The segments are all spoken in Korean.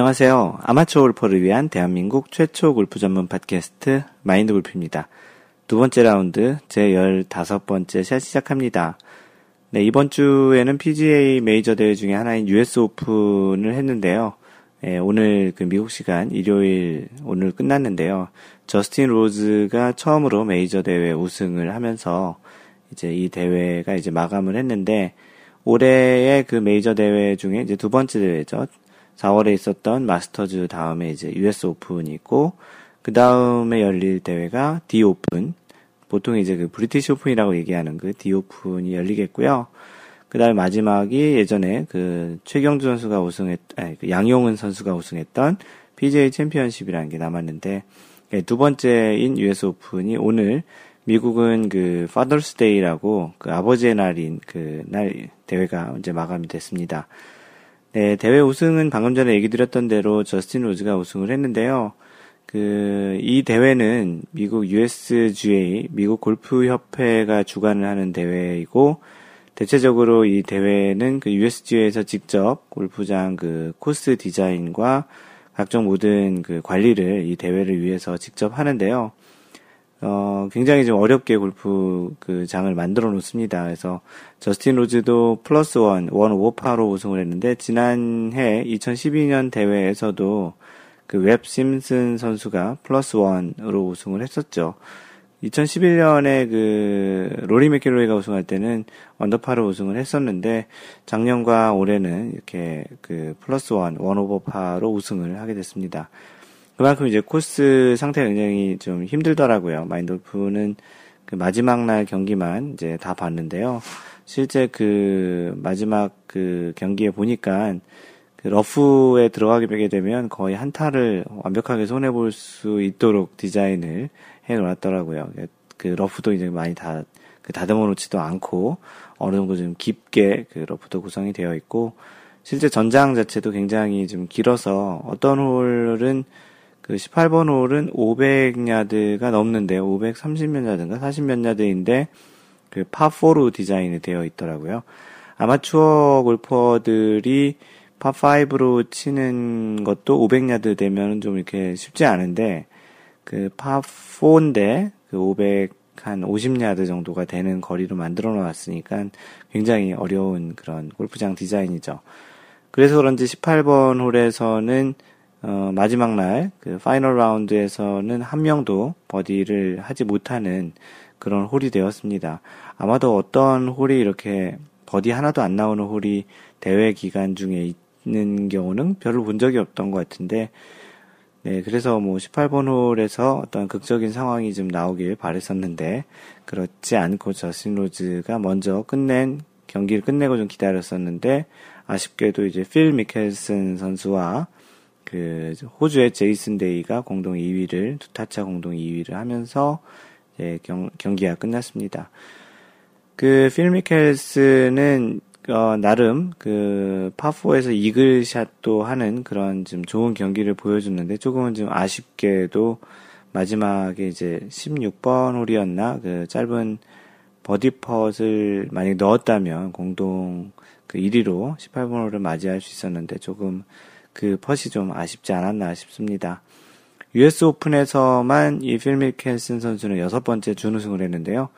안녕하세요. 아마추어 골퍼를 위한 대한민국 최초 골프 전문 팟캐스트 마인드 골프입니다. 두 번째 라운드 제 15번째 샷 시작합니다. 네, 이번 주에는 PGA 메이저 대회 중에 하나인 US 오픈을 했는데요. 예, 오늘 그 미국 시간 일요일 오늘 끝났는데요. 저스틴 로즈가 처음으로 메이저 대회 우승을 하면서 이제 이 대회가 이제 마감을 했는데 올해의 그 메이저 대회 중에 이제 두 번째 대회죠. 4월에 있었던 마스터즈 다음에 이제 US 오픈이 있고 그 다음에 열릴 대회가 The Open 보통 이제 그 브리티시 오픈이라고 얘기하는 그 D 오픈이 열리겠고요. 그 다음에 마지막이 예전에 그 최경주 선수가 우승했, 아니, 그 양용은 선수가 우승했던 PGA 챔피언십이라는 게 남았는데 예, 두 번째인 US 오픈이 오늘 미국은 그 Father's Day라고 그 아버지의 날인 그 날 대회가 이제 마감이 됐습니다. 네, 대회 우승은 방금 전에 얘기 드렸던 대로 저스틴 로즈가 우승을 했는데요. 그, 이 대회는 미국 USGA, 미국 골프협회가 주관을 하는 대회이고, 대체적으로 이 대회는 그 USGA에서 직접 골프장 그 코스 디자인과 각종 모든 그 관리를 이 대회를 위해서 직접 하는데요. 어, 굉장히 좀 어렵게 골프 그 장을 만들어 놓습니다. 그래서 저스틴 로즈도 plus one, one 오버파로 우승을 했는데 지난해 2012년 대회에서도 그 웹 심슨 선수가 plus one으로 우승을 했었죠. 2011년에 그 로리 맥킬로이가 우승할 때는 언더파로 우승을 했었는데 작년과 올해는 이렇게 그 plus one, one 오버파로 우승을 하게 됐습니다. 그만큼 이제 코스 상태가 굉장히 좀 힘들더라고요. 마인돌프는 그 마지막 날 경기만 이제 다 봤는데요. 실제 그 마지막 그 경기에 보니까 그 러프에 들어가게 되면 거의 한 타를 완벽하게 손해 볼 수 있도록 디자인을 해 놓았더라고요. 그 러프도 이제 많이 다, 그 다듬어 놓지도 않고 어느 정도 좀 깊게 그 러프도 구성이 되어 있고 실제 전장 자체도 굉장히 좀 길어서 어떤 홀은 그 18번 홀은 500야드가 넘는데요. 530몇 야드인가 40몇 야드인데 그 파4로 디자인이 되어 있더라고요. 아마추어 골퍼들이 파5로 치는 것도 500야드 되면 좀 이렇게 쉽지 않은데 그 파4인데 그 500, 한 50야드 정도가 되는 거리로 만들어 놨으니까 굉장히 어려운 그런 골프장 디자인이죠. 그래서 그런지 18번 홀에서는 어, 마지막 날, 그 파이널 라운드에서는 한 명도 버디를 하지 못하는 그런 홀이 되었습니다. 아마도 어떤 홀이 이렇게 버디 하나도 안 나오는 홀이 대회 기간 중에 있는 경우는 별로 본 적이 없던 것 같은데, 네, 그래서 뭐 18번 홀에서 어떤 극적인 상황이 좀 나오길 바랬었는데, 그렇지 않고 저스틴 로즈가 먼저 끝낸, 경기를 끝내고 좀 기다렸었는데, 아쉽게도 이제 필 미켈슨 선수와 그 호주의 제이슨 데이가 공동 2위를 두 타차 공동 2위를 하면서 이제 경, 경기가 끝났습니다. 그 필 미켈슨은 어, 나름 그 파4에서 이글샷도 하는 그런 좀 좋은 경기를 보여줬는데 조금은 좀 아쉽게도 마지막에 이제 16번 홀이었나 그 짧은 버디 putt을 만약 넣었다면 공동 그 1위로 18번 홀을 맞이할 수 있었는데 조금 그 putt이 좀 아쉽지 않았나 싶습니다. US 오픈에서만 이 필 미켈슨 선수는 여섯 번째 준우승을 했는데요.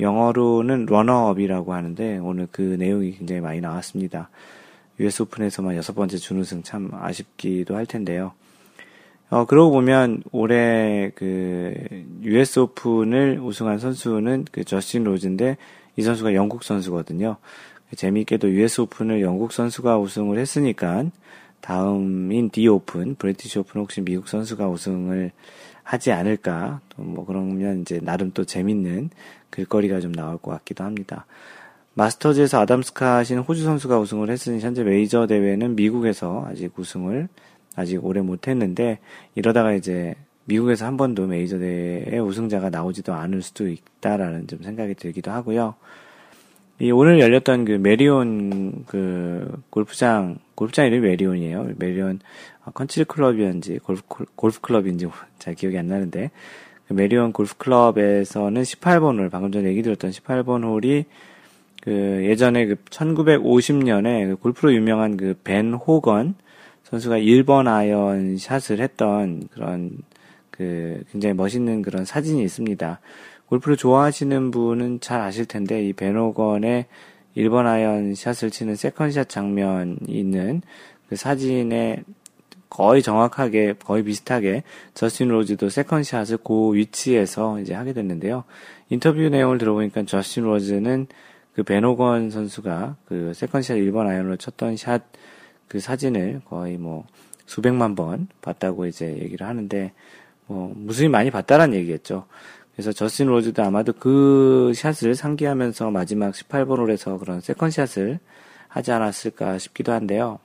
영어로는 runner-up이라고 하는데 오늘 그 내용이 굉장히 많이 나왔습니다. US 오픈에서만 여섯 번째 준우승 참 아쉽기도 할 텐데요. 어, 그러고 보면 올해 그 US 오픈을 우승한 선수는 그 저스틴 로즈인데 이 선수가 영국 선수거든요. 재미있게도 US 오픈을 영국 선수가 우승을 했으니까 다음인 디 오픈, 브리티시 오픈 혹시 미국 선수가 우승을 하지 않을까? 또 뭐 그러면 이제 나름 또 재밌는 글거리가 좀 나올 것 같기도 합니다. 마스터즈에서 아담 스캇인 호주 선수가 우승을 했으니 현재 메이저 대회는 미국에서 아직 우승을 아직 올해 못했는데 이러다가 이제 미국에서 한 번도 메이저 대회 우승자가 나오지도 않을 수도 있다라는 좀 생각이 들기도 하고요. 이 오늘 열렸던 그 메리온 그 골프장 골프장 이름이 메리온이에요. 메리온 어, 컨트리 클럽이었는지 골프 골프 클럽인지 잘 기억이 안 나는데 그 메리온 골프 클럽에서는 18번 홀 방금 전에 얘기 드렸던 18번 홀이 그 예전에 그 1950년에 그 골프로 유명한 그 벤 호건 선수가 1번 아이언 샷을 했던 그런 그 굉장히 멋있는 그런 사진이 있습니다. 골프를 좋아하시는 분은 잘 아실 텐데 이 벤 호건의 1번 아이언 샷을 치는 second shot 장면이 있는 그 사진에 거의 정확하게 거의 비슷하게 저스틴 로즈도 second shot을 그 위치에서 이제 하게 됐는데요. 인터뷰 내용을 들어보니까 저스틴 로즈는 그 벤 호건 선수가 그 second shot 1번 아이언으로 쳤던 샷 그 사진을 거의 뭐 수백만 번 봤다고 이제 얘기를 하는데 뭐 무수히 많이 봤다란 얘기겠죠. 그래서 저스틴 로즈도 아마도 그 샷을 상기하면서 마지막 18번 홀에서 그런 세컨샷을 하지 않았을까 싶기도 한데요.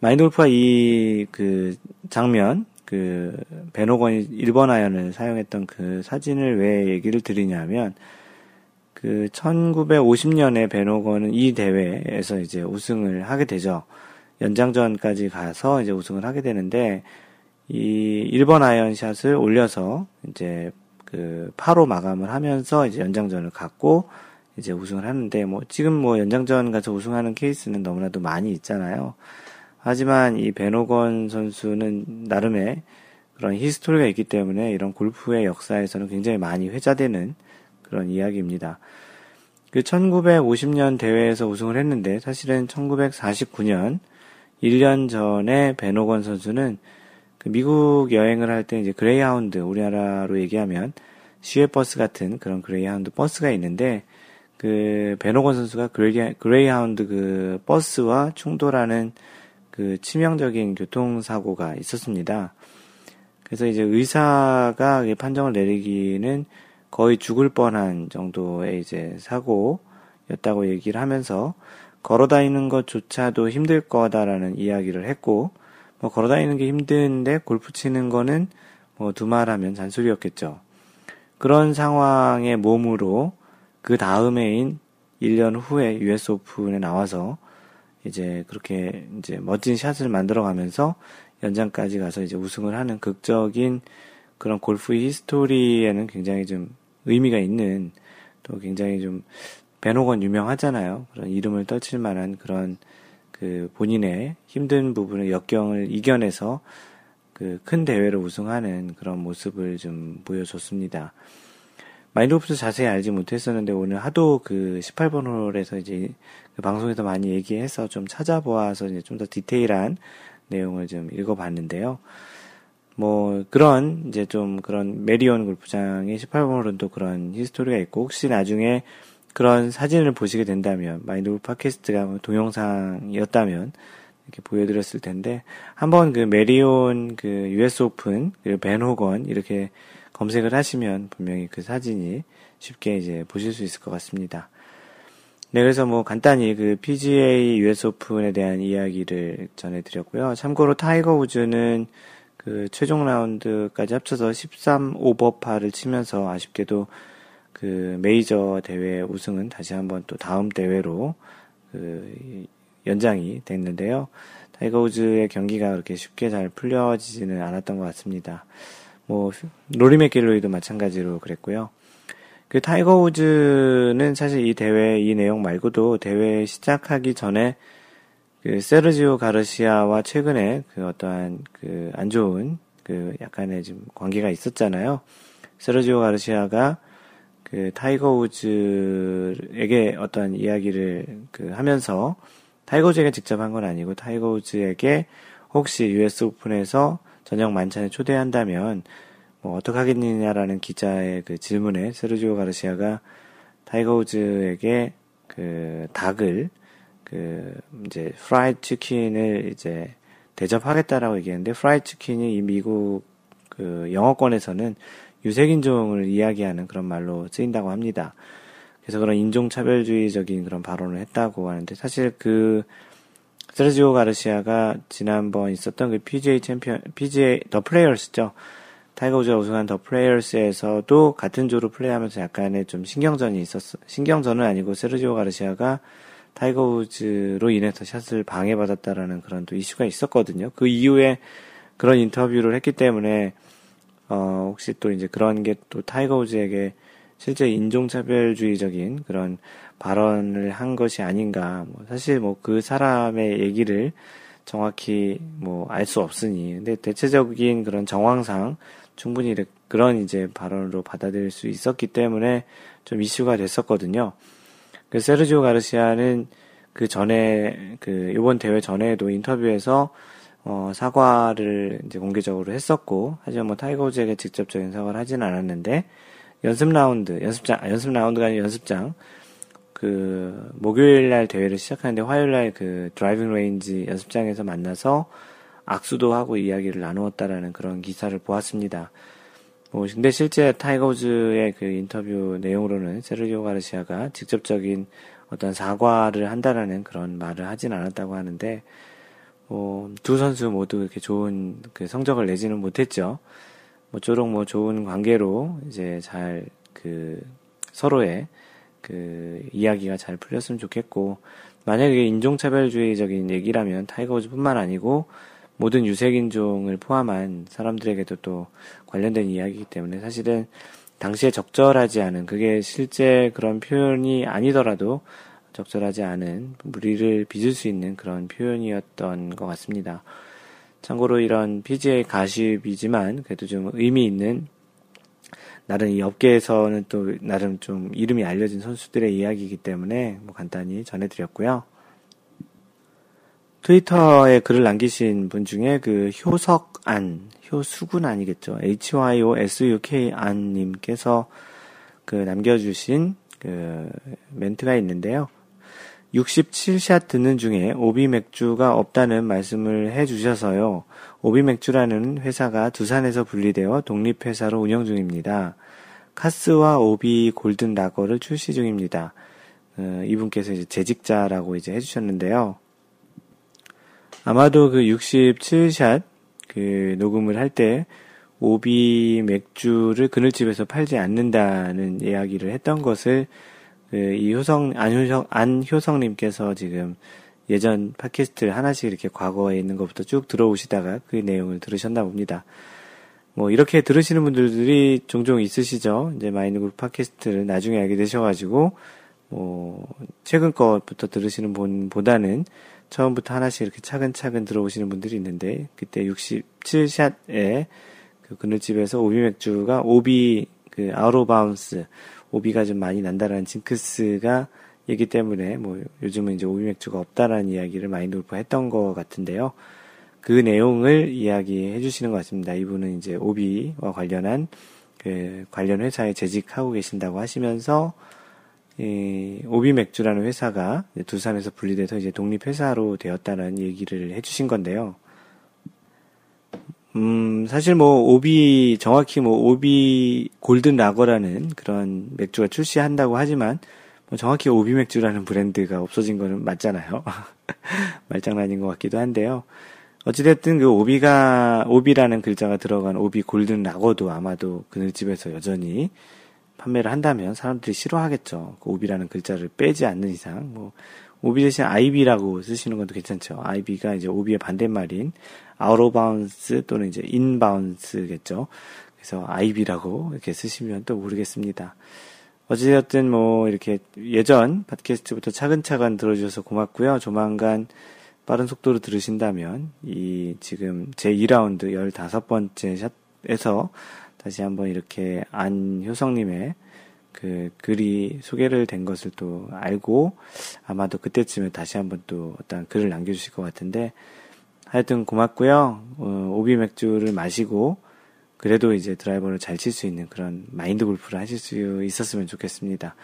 마인돌프가 이 그 장면, 그 베노건이 1번 아이언을 사용했던 그 사진을 왜 얘기를 드리냐면 그 1950년에 베노건은 이 대회에서 이제 우승을 하게 되죠. 연장전까지 가서 이제 우승을 하게 되는데 이 1번 아이언샷을 올려서 이제 그 8호 마감을 하면서 이제 연장전을 갖고 이제 우승을 하는데 뭐 지금 뭐 연장전 가서 우승하는 케이스는 너무나도 많이 있잖아요. 하지만 이 베노건 선수는 나름의 그런 히스토리가 있기 때문에 이런 골프의 역사에서는 굉장히 많이 회자되는 그런 이야기입니다. 그 1950년 대회에서 우승을 했는데 사실은 1949년 1년 전에 벤 호건 선수는 그 미국 여행을 할 때 이제 그레이하운드 우리나라로 얘기하면 시외버스 같은 그런 그레이하운드 버스가 있는데 그 벤 호건 선수가 그레이, 그레이하운드 그 버스와 충돌하는 그 치명적인 교통사고가 있었습니다. 그래서 이제 의사가 판정을 내리기는 거의 죽을 뻔한 정도의 이제 사고였다고 얘기를 하면서 걸어 다니는 것조차도 힘들 거다라는 이야기를 했고 뭐 걸어 다니는 게 힘든데 골프 치는 거는 뭐 두말하면 잔소리였겠죠. 그런 상황의 몸으로 그 다음해인 1년 후에 US 오픈에 나와서 이제 그렇게 이제 멋진 샷을 만들어 가면서 연장까지 가서 이제 우승을 하는 극적인 그런 골프 히스토리에는 굉장히 좀 의미가 있는 또 굉장히 좀 베노건 유명하잖아요. 그런 이름을 떨칠 만한 그런 그 본인의 힘든 부분의 역경을 이겨내서 그 큰 대회를 우승하는 그런 모습을 좀 보여줬습니다. 마인드오프도 자세히 알지 못했었는데 오늘 하도 그 18번 홀에서 이제 그 방송에서 많이 얘기해서 좀 찾아보아서 이제 좀 더 디테일한 내용을 좀 읽어봤는데요. 뭐 그런 이제 좀 그런 메리온 골프장의 18번 홀은 또 그런 history가 있고 혹시 나중에 그런 사진을 보시게 된다면 마인드 골프 팟캐스트가 뭐 동영상이었다면 이렇게 보여드렸을 텐데 한번 그 메리온 그 US 오픈 그리고 벤 호건 이렇게 검색을 하시면 분명히 그 사진이 쉽게 이제 보실 수 있을 것 같습니다. 네, 그래서 뭐 간단히 그 PGA US 오픈에 대한 이야기를 전해드렸고요. 참고로 타이거 우즈는 그 최종 라운드까지 합쳐서 13 오버파를 치면서 아쉽게도 그 메이저 대회 우승은 다시 한번 또 다음 대회로 그 연장이 됐는데요. 타이거 우즈의 경기가 그렇게 쉽게 잘 풀려지지는 않았던 것 같습니다. 뭐 로리 맥킬로이도 마찬가지로 그랬고요. 그 타이거 우즈는 사실 이 대회 이 내용 말고도 대회 시작하기 전에 그 세르지오 가르시아와 최근에 그 어떠한 그 안 좋은 그 약간의 좀 관계가 있었잖아요. 세르지오 가르시아가 그 타이거 우즈에게 어떤 이야기를 그 하면서 타이거 우즈에게 직접 한 건 아니고 타이거 우즈에게 혹시 US 오픈에서 저녁 만찬에 초대한다면 뭐 어떡하겠느냐라는 기자의 그 질문에 세르지오 가르시아가 타이거 우즈에게 그 닭을 그 이제 프라이드 치킨을 이제 대접하겠다라고 얘기했는데 프라이드 치킨이 이 미국 그 영어권에서는 유색인종을 이야기하는 그런 말로 쓰인다고 합니다. 그래서 그런 인종차별주의적인 그런 발언을 했다고 하는데 사실 그 세르지오 가르시아가 지난번 있었던 그 PGA 챔피언, PGA 더 플레이어스죠. 타이거 우즈가 우승한 더 플레이어스에서도 같은 조로 플레이하면서 약간의 좀 신경전이 있었어. 신경전은 아니고 세르지오 가르시아가 타이거 우즈로 인해서 샷을 방해받았다라는 그런 또 이슈가 있었거든요. 그 이후에 그런 인터뷰를 했기 때문에 어, 혹시 또 이제 그런 게 또 타이거 우즈에게 실제 인종차별주의적인 그런 발언을 한 것이 아닌가. 뭐 사실 뭐 그 사람의 얘기를 정확히 뭐 알 수 없으니. 근데 대체적인 그런 정황상 충분히 그런 이제 발언으로 받아들일 수 있었기 때문에 좀 이슈가 됐었거든요. 그 세르지오 가르시아는 그 전에 그 이번 대회 전에도 인터뷰에서 어, 사과를 이제 공개적으로 했었고, 하지만 뭐 타이거 우즈에게 직접적인 사과를 하진 않았는데, 연습 라운드, 연습장, 아, 연습 라운드가 아니라 연습장, 그, 목요일 날 대회를 시작하는데 화요일 날 그 driving range 연습장에서 만나서 악수도 하고 이야기를 나누었다라는 그런 기사를 보았습니다. 뭐, 근데 실제 타이거 우즈의 그 인터뷰 내용으로는 세르기오 가르시아가 직접적인 어떤 사과를 한다라는 그런 말을 하진 않았다고 하는데, 뭐, 두 선수 모두 이렇게 좋은 그 성적을 내지는 못했죠. 모쪼록 뭐 좋은 관계로 이제 잘 그 서로의 그 이야기가 잘 풀렸으면 좋겠고, 만약에 인종차별주의적인 얘기라면 타이거 우즈뿐만 아니고 모든 유색인종을 포함한 사람들에게도 또 관련된 이야기이기 때문에 사실은 당시에 적절하지 않은 그게 실제 그런 표현이 아니더라도 적절하지 않은 물의를 빚을 수 있는 그런 표현이었던 것 같습니다. 참고로 이런 PGA 가십이지만 그래도 좀 의미 있는 나름 이 업계에서는 또 나름 좀 이름이 알려진 선수들의 이야기이기 때문에 뭐 간단히 전해드렸고요. 트위터에 글을 남기신 분 중에 그 효석안, 효수군 아니겠죠. HYOSUK 안 님께서 그 남겨주신 그 멘트가 있는데요. 67샷 듣는 중에 오비 맥주가 없다는 말씀을 해 주셔서요. 오비 맥주라는 회사가 두산에서 분리되어 독립회사로 운영 중입니다. 카스와 오비 골든 라거를 출시 중입니다. 어, 이분께서 이제 재직자라고 이제 해주셨는데요. 아마도 그 67샷 그 녹음을 할 때 오비 맥주를 그늘집에서 팔지 않는다는 이야기를 했던 것을 그 이 효성 안효성 안효성님께서 지금 예전 팟캐스트를 하나씩 이렇게 과거에 있는 것부터 쭉 들어오시다가 그 내용을 들으셨나 봅니다. 뭐 이렇게 들으시는 분들이 종종 있으시죠. 이제 마인드 골프 팟캐스트를 나중에 알게 되셔가지고 뭐 최근 것부터 들으시는 분보다는 처음부터 하나씩 이렇게 차근차근 들어오시는 분들이 있는데 그때 67샷에 그 그늘집에서 오비 맥주가 오비 그 out of bounds 오비가 좀 많이 난다라는 징크스가 있기 때문에 뭐 요즘은 이제 오비 맥주가 없다라는 이야기를 많이 돌파했던 것 같은데요. 그 내용을 이야기해 주시는 것 같습니다. 이분은 이제 오비와 관련한 그 관련 회사에 재직하고 계신다고 하시면서 이 오비 맥주라는 회사가 두산에서 분리돼서 이제 독립 회사로 되었다는 얘기를 해주신 건데요. 음, 사실 뭐, 오비, 정확히 뭐, 오비 골든 라거라는 그런 맥주가 출시한다고 하지만, 뭐 정확히 오비 맥주라는 브랜드가 없어진 거는 맞잖아요. 말장난인 것 같기도 한데요. 어찌됐든 그 오비가, 오비라는 글자가 들어간 오비 골든 라거도 아마도 그늘집에서 여전히 판매를 한다면 사람들이 싫어하겠죠. 그 오비라는 글자를 빼지 않는 이상, 뭐, 오비 대신 IB라고 쓰시는 것도 괜찮죠. IB가 이제 오비의 반대말인 out of bounds 또는 이제 in bounds겠죠. 그래서 IB라고 이렇게 쓰시면 또 모르겠습니다. 어찌되었든 뭐 이렇게 예전 팟캐스트부터 차근차근 들어주셔서 고맙고요. 조만간 빠른 속도로 들으신다면 이 지금 제 2라운드 15번째 샷에서 다시 한번 이렇게 안효성님의 그 글이 소개를 된 것을 또 알고 아마도 그때쯤에 다시 한번 또 어떤 글을 남겨주실 것 같은데 하여튼 고맙고요. 어, 오비 맥주를 마시고 그래도 이제 드라이버를 잘 칠 수 있는 그런 마인드 골프를 하실 수 있었으면 좋겠습니다.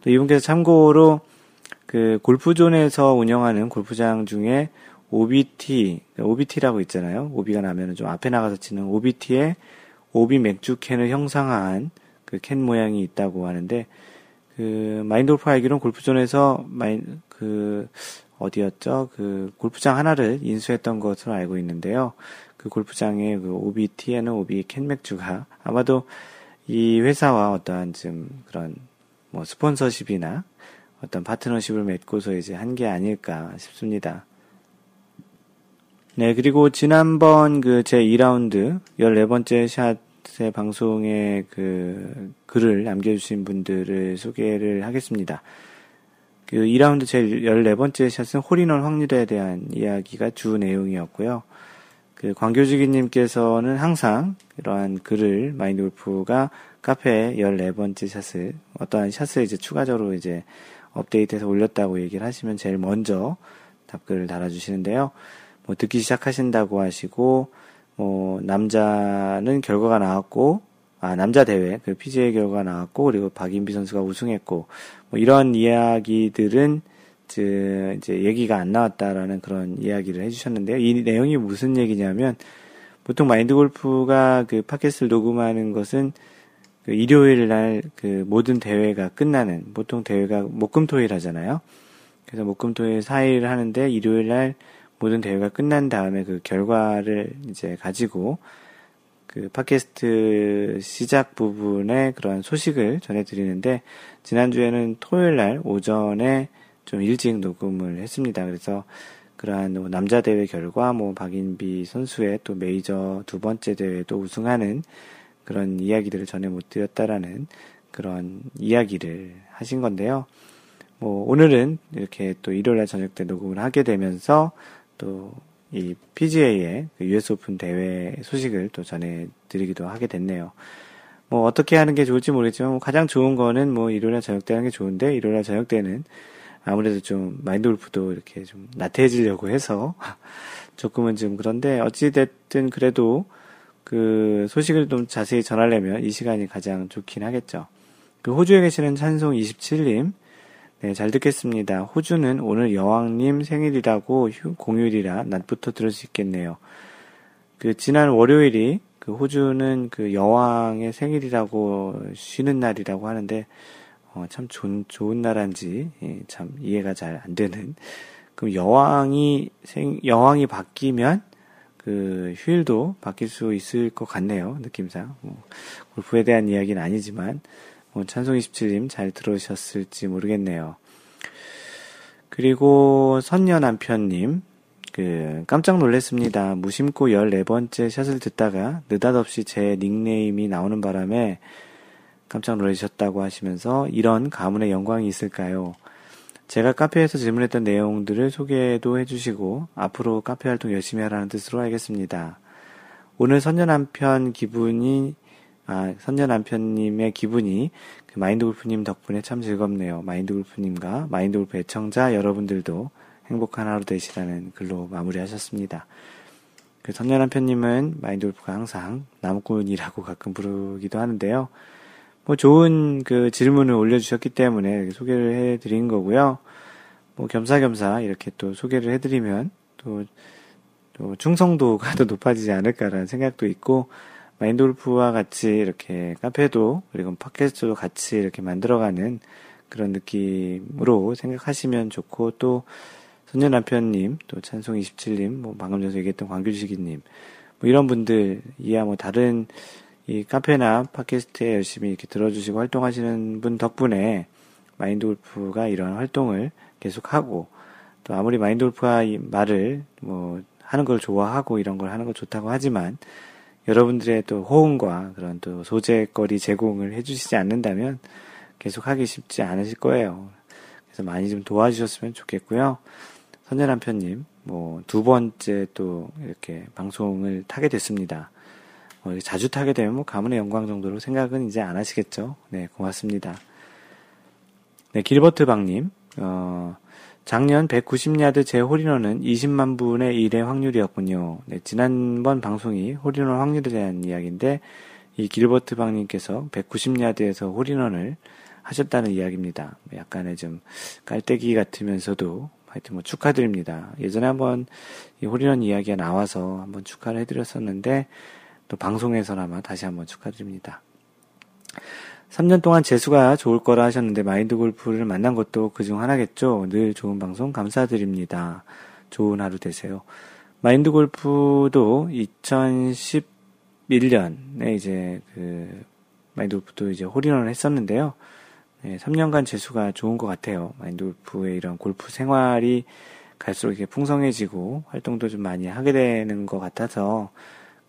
또 이분께서 참고로 그 골프존에서 운영하는 골프장 중에 OBT, OBT라고 있잖아요. 오비가 나면은 좀 앞에 나가서 치는 OBT에 오비 맥주 캔을 형상화한 그 캔 모양이 있다고 하는데 그 마인드 골프 알기로는 골프존에서 마인 그 어디였죠? 그 골프장 하나를 인수했던 것으로 알고 있는데요. 그 골프장의 그 OBT에는 오비 캔맥주가 아마도 이 회사와 어떠한 좀 그런 뭐 스폰서십이나 어떤 파트너십을 맺고서 이제 한 게 아닐까 싶습니다. 네, 그리고 지난번 그 제 2라운드 14번째 샷의 방송에 그 글을 남겨주신 분들을 소개를 하겠습니다. 그 2라운드 제 14번째 샷은 홀인원 확률에 대한 이야기가 주 내용이었고요. 그 광교지기님께서는 항상 이러한 글을 마인드 골프가 카페에 14번째 샷을 어떠한 샷을 이제 추가적으로 이제 업데이트해서 올렸다고 얘기를 하시면 제일 먼저 답글을 달아주시는데요. 뭐 듣기 시작하신다고 하시고 뭐 남자는 결과가 나왔고 아 남자 대회 그 PGA 결과가 나왔고 그리고 박인비 선수가 우승했고 뭐 이런 이야기들은 이제 얘기가 안 나왔다라는 그런 이야기를 해주셨는데요. 이 내용이 무슨 얘기냐면 보통 마인드 골프가 그 팟캐스트를 녹음하는 것은 그 일요일 날 그 모든 대회가 끝나는 보통 대회가 목금 토일 하잖아요. 그래서 목금 토일 4일 하는데 일요일 날 모든 대회가 끝난 다음에 그 결과를 이제 가지고 그 팟캐스트 시작 부분에 그런 소식을 전해드리는데 지난주에는 토요일 날 오전에 좀 일찍 녹음을 했습니다. 그래서 그러한 뭐 남자 대회 결과 뭐 박인비 선수의 또 메이저 두 번째 대회도 우승하는 그런 이야기들을 전해 못 드렸다라는 그런 이야기를 하신 건데요. 뭐 오늘은 이렇게 또 일요일 날 저녁 때 녹음을 하게 되면서 또 이 PGA의 그 US 오픈 대회 소식을 또 전해드리기도 하게 됐네요. 뭐 어떻게 하는 게 좋을지 모르겠지만 뭐 가장 좋은 거는 뭐 일요일날 저녁 때 하는 게 좋은데 일요일날 저녁 때는 아무래도 좀 마인드 골프도 이렇게 좀 나태해지려고 해서 조금은 좀 그런데 어찌됐든 그래도 그 소식을 좀 자세히 전하려면 이 시간이 가장 좋긴 하겠죠. 그 호주에 계시는 찬송 27님, 네, 잘 듣겠습니다. 호주는 오늘 여왕님 생일이라고 공휴일이라 낮부터 들을 수 있겠네요. 그 지난 월요일이 그 호주는 그 여왕의 생일이라고 쉬는 날이라고 하는데 어, 참 좋은, 좋은 나라인지, 예, 참 이해가 잘 안 되는. 그럼 여왕이 생, 여왕이 바뀌면 그 휴일도 바뀔 수 있을 것 같네요. 느낌상. 뭐, 골프에 대한 이야기는 아니지만, 뭐, 찬송 27님 잘 들으셨을지 모르겠네요. 그리고 선녀 남편님, 그, 깜짝 놀랐습니다. 무심코 14번째 샷을 듣다가 느닷없이 제 닉네임이 나오는 바람에 깜짝 놀라셨다고 하시면서 이런 가문의 영광이 있을까요? 제가 카페에서 질문했던 내용들을 소개도 해주시고 앞으로 카페 활동 열심히 하라는 뜻으로 알겠습니다. 오늘 선녀 남편 기분이 아 선녀 남편님의 기분이 그 마인드 골프님 덕분에 참 즐겁네요. 마인드 골프님과 마인드 골프 애청자 여러분들도 행복한 하루 되시라는 글로 마무리하셨습니다. 그 선녀 남편님은 마인드 골프가 항상 나무꾼이라고 가끔 부르기도 하는데요. 뭐 좋은 그 질문을 올려주셨기 때문에 소개를 해드린 거고요. 뭐 겸사겸사 이렇게 또 소개를 해드리면 또, 또 충성도가 더 높아지지 않을까라는 생각도 있고 마인돌프와 같이 이렇게 카페도 그리고 팟캐스트도 같이 이렇게 만들어가는 그런 느낌으로 생각하시면 좋고 또 선녀 남편님 또 찬송 27님 뭐 방금 전에 얘기했던 광규식이님 뭐 이런 분들 이야 뭐 다른 이 카페나 팟캐스트에 열심히 이렇게 들어주시고 활동하시는 분 덕분에 마인드 골프가 이런 활동을 계속하고 또 아무리 마인드 골프가 이 말을 뭐 하는 걸 좋아하고 이런 걸 하는 걸 좋다고 하지만 여러분들의 또 호응과 그런 또 소재거리 제공을 해주시지 않는다면 계속 하기 쉽지 않으실 거예요. 그래서 많이 좀 도와주셨으면 좋겠고요. 선녀 남편님, 뭐, 두 번째 또 이렇게 방송을 타게 됐습니다. 어, 자주 타게 되면 뭐 가문의 영광 정도로 생각은 이제 안 하시겠죠. 네, 고맙습니다. 네, 길버트 박님, 어, 작년 190야드 제 홀인원은 20만 분의 1의 확률이었군요. 네, 지난번 방송이 홀인원 확률에 대한 이야기인데, 이 길버트 박님께서 190야드에서 홀인원을 하셨다는 이야기입니다. 약간의 좀 깔때기 같으면서도 하여튼 뭐 축하드립니다. 예전에 한번 이 홀인원 이야기가 나와서 한번 축하를 해드렸었는데, 또 방송에서나마 다시 한번 축하드립니다. 3년 동안 재수가 좋을 거라 하셨는데 마인드 골프를 만난 것도 그중 하나겠죠. 늘 좋은 방송 감사드립니다. 좋은 하루 되세요. 마인드 골프도 2011년에 이제 그 마인드 골프도 이제 홀인원을 했었는데요. 네, 3년간 재수가 좋은 것 같아요. 마인드 골프의 이런 골프 생활이 갈수록 이렇게 풍성해지고 활동도 좀 많이 하게 되는 것 같아서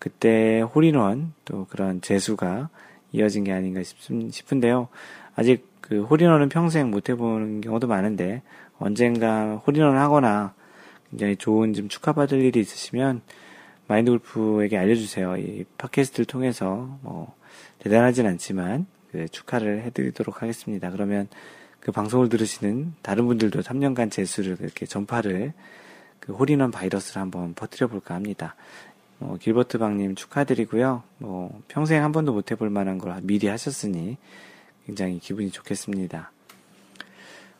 그때 홀인원 또 그런 재수가 이어진 게 아닌가 싶은데요. 아직 그그 홀인원은 평생 못 해보는 경우도 많은데 언젠가 홀인원 하거나 굉장히 좋은 좀 축하받을 일이 있으시면 마인드 골프에게 알려주세요. 이 팟캐스트를 통해서 뭐 대단하진 않지만 그 축하를 해드리도록 하겠습니다. 그러면 그 방송을 들으시는 다른 분들도 3년간 재수를 이렇게 전파를 그 홀인원 바이러스를 한번 퍼뜨려 볼까 합니다. 어, 길버트 방님 축하드리고요. 뭐 평생 한 번도 못 해볼 만한 걸 미리 하셨으니 굉장히 기분이 좋겠습니다.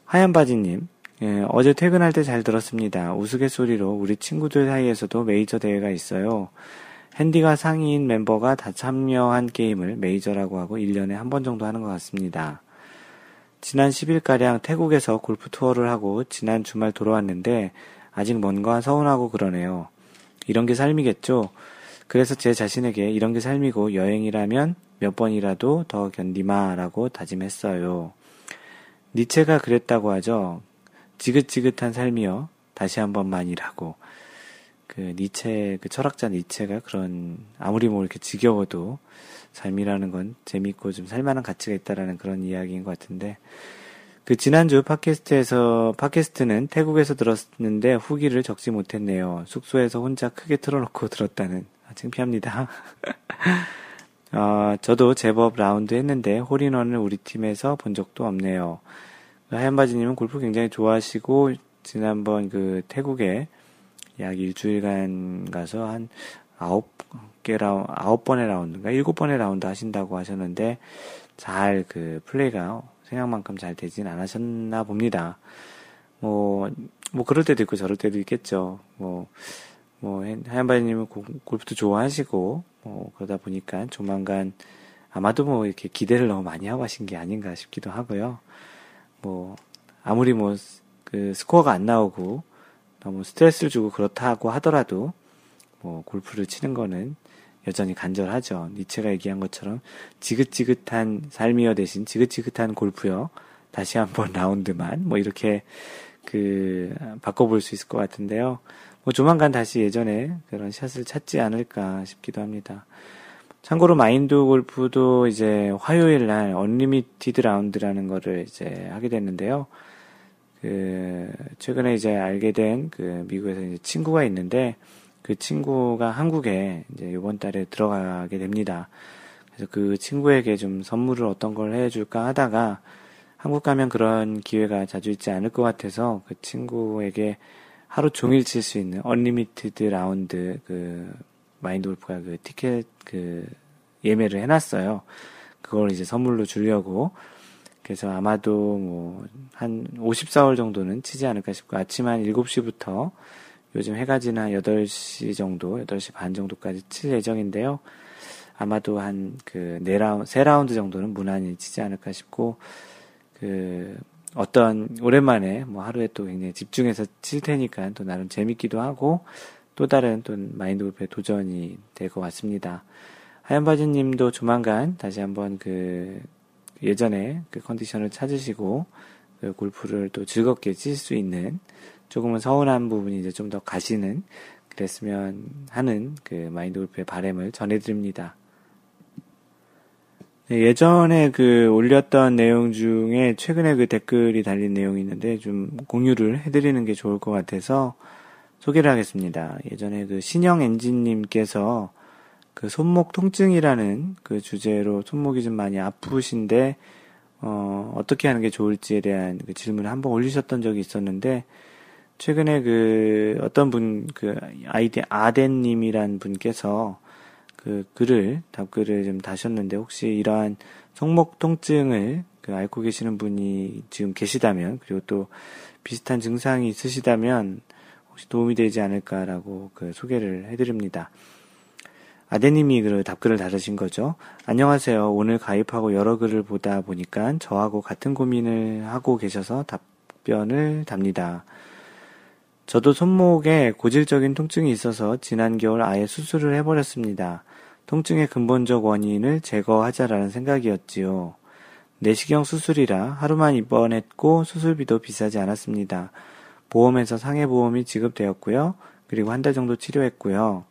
하얀 바지님, 예, 어제 퇴근할 때 잘 들었습니다. 우스갯소리로 우리 친구들 사이에서도 메이저 대회가 있어요. 핸디가 상위인 멤버가 다 참여한 게임을 메이저라고 하고 1년에 한 번 정도 하는 것 같습니다. 지난 10일가량 태국에서 골프 투어를 하고 지난 주말 돌아왔는데 아직 뭔가 서운하고 그러네요. 이런 게 삶이겠죠? 그래서 제 자신에게 이런 게 삶이고 여행이라면 몇 번이라도 더 견디마라고 다짐했어요. 니체가 그랬다고 하죠. 지긋지긋한 삶이요. 다시 한 번만이라고. 그 니체, 그 철학자 니체가 그런, 아무리 뭐 이렇게 지겨워도 삶이라는 건 재밌고 좀 살만한 가치가 있다라는 그런 이야기인 것 같은데, 그 지난주 팟캐스트에서, 팟캐스트는 태국에서 들었는데 후기를 적지 못했네요. 숙소에서 혼자 크게 틀어놓고 들었다는. 아, 창피합니다. 어, 저도 제법 라운드 했는데 홀인원을 우리 팀에서 본 적도 없네요. 하얀바지님은 골프 굉장히 좋아하시고 지난번 그 태국에 약 일주일간 가서 한 아홉 개 라운 아홉 번의 라운드인가 일곱 번의 라운드 하신다고 하셨는데 잘 그 플레이가 생각만큼 잘 되진 않으셨나 봅니다. 뭐, 뭐 그럴 때도 있고 저럴 때도 있겠죠. 뭐, 뭐, 하얀바지님은 골프도 좋아하시고, 뭐, 그러다 보니까 조만간 아마도 뭐 이렇게 기대를 너무 많이 하고 하신 게 아닌가 싶기도 하고요. 뭐 아무리 뭐 그 스코어가 안 나오고 너무 스트레스를 주고 그렇다고 하더라도 뭐 골프를 치는 거는 여전히 간절하죠. 니체가 얘기한 것처럼 지긋지긋한 삶이여 대신 지긋지긋한 골프요. 다시 한번 라운드만 뭐 이렇게 그 바꿔볼 수 있을 것 같은데요. 뭐 조만간 다시 예전에 그런 샷을 찾지 않을까 싶기도 합니다. 참고로 마인드 골프도 이제 화요일 날 unlimited 라운드라는 거를 이제 하게 됐는데요. 그 최근에 이제 알게 된 그 미국에서 이제 친구가 있는데 그 친구가 한국에 이제 이번 달에 들어가게 됩니다. 그래서 그 친구에게 좀 선물을 어떤 걸 해줄까 하다가 한국 가면 그런 기회가 자주 있지 않을 것 같아서 그 친구에게 하루 종일 칠 수 있는 unlimited 라운드 그 마인드 골프가 그 티켓 그 예매를 해놨어요. 그걸 이제 선물로 주려고. 그래서 아마도 뭐, 한 54월 정도는 치지 않을까 싶고, 아침 한 7시부터 요즘 해가 지나 8시 정도, 8시 반 정도까지 칠 예정인데요. 아마도 한 그, 네 라운드, 세 라운드 정도는 무난히 치지 않을까 싶고, 그, 어떤, 오랜만에 뭐 하루에 또 굉장히 집중해서 칠 테니까 또 나름 재밌기도 하고, 또 다른 또 마인드 골프의 도전이 될 것 같습니다. 하얀바지 님도 조만간 다시 한번 그 예전에 그 컨디션을 찾으시고 그 골프를 또 즐겁게 칠 수 있는 조금은 서운한 부분이 이제 좀 더 가시는 그랬으면 하는 그 마인드 골프의 바램을 전해드립니다. 네, 예전에 그 올렸던 내용 중에 최근에 그 댓글이 달린 내용이 있는데 좀 공유를 해드리는 게 좋을 것 같아서 소개를 하겠습니다. 예전에 그 신영 엔진님께서 그 손목 통증이라는 그 주제로 손목이 좀 많이 아프신데 어, 어떻게 하는 게 좋을지에 대한 그 질문을 한번 올리셨던 적이 있었는데 최근에 그 어떤 분 그 아이디 아덴님이란 분께서 그 글을 답글을 좀 다셨는데 혹시 이러한 손목 통증을 그 앓고 계시는 분이 지금 계시다면 그리고 또 비슷한 증상이 있으시다면 혹시 도움이 되지 않을까라고 그 소개를 해드립니다. 아데님이 그 답글을 달으신 거죠. 안녕하세요. 오늘 가입하고 여러 글을 보다 보니까 저하고 같은 고민을 하고 계셔서 답변을 답니다. 저도 손목에 고질적인 통증이 있어서 지난 겨울 아예 수술을 해버렸습니다. 통증의 근본적 원인을 제거하자라는 생각이었지요. 내시경 수술이라 하루만 입원했고 수술비도 비싸지 않았습니다. 보험에서 상해보험이 지급되었고요. 그리고 한 달 정도 치료했고요.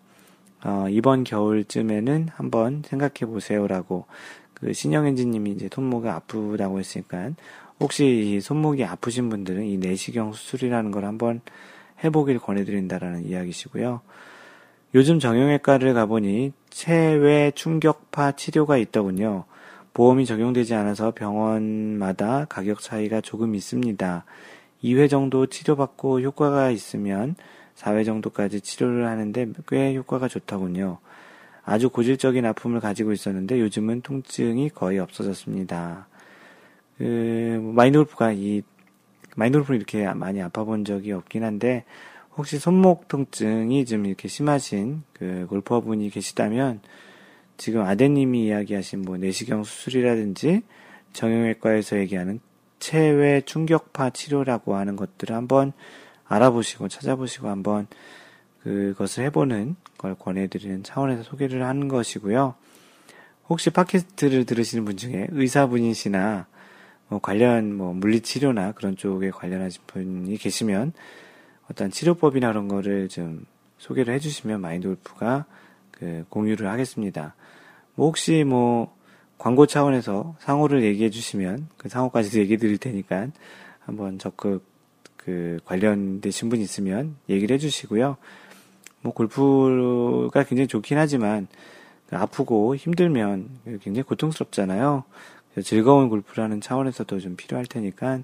어, 이번 겨울쯤에는 한번 생각해 보세요라고 그 신영엔지님이 이제 손목이 아프다고 했으니까 혹시 이 손목이 아프신 분들은 이 내시경 수술이라는 걸 한번 해보길 권해드린다라는 이야기시고요. 요즘 정형외과를 가보니 체외 충격파 치료가 있더군요. 보험이 적용되지 않아서 병원마다 가격 차이가 조금 있습니다. 2회 정도 치료받고 효과가 있으면 4회 정도까지 치료를 하는데 꽤 효과가 좋더군요. 아주 고질적인 아픔을 가지고 있었는데 요즘은 통증이 거의 없어졌습니다. 그 마인드 골프가 이 마인드골프는 이렇게 많이 아파 본 적이 없긴 한데 혹시 손목 통증이 좀 이렇게 심하신 그 골퍼분이 계시다면 지금 아드님이 이야기하신 뭐 내시경 수술이라든지 정형외과에서 얘기하는 체외 충격파 치료라고 하는 것들을 한번 알아보시고 찾아보시고 한번 그것을 해보는 걸 권해드리는 차원에서 소개를 하는 것이고요. 혹시 팟캐스트를 들으시는 분 중에 의사분이시나 뭐 관련 뭐 물리치료나 그런 쪽에 관련하신 분이 계시면 어떤 치료법이나 그런 거를 좀 소개를 해주시면 마인드골프가 그 공유를 하겠습니다. 뭐 혹시 뭐 광고 차원에서 상호를 얘기해 주시면 그 상호까지도 얘기해 드릴 테니까 한번 적극 그 관련되신 분 있으면 얘기를 해 주시고요. 뭐 골프가 굉장히 좋긴 하지만 그 아프고 힘들면 굉장히 고통스럽잖아요. 즐거운 골프라는 차원에서도 좀 필요할 테니까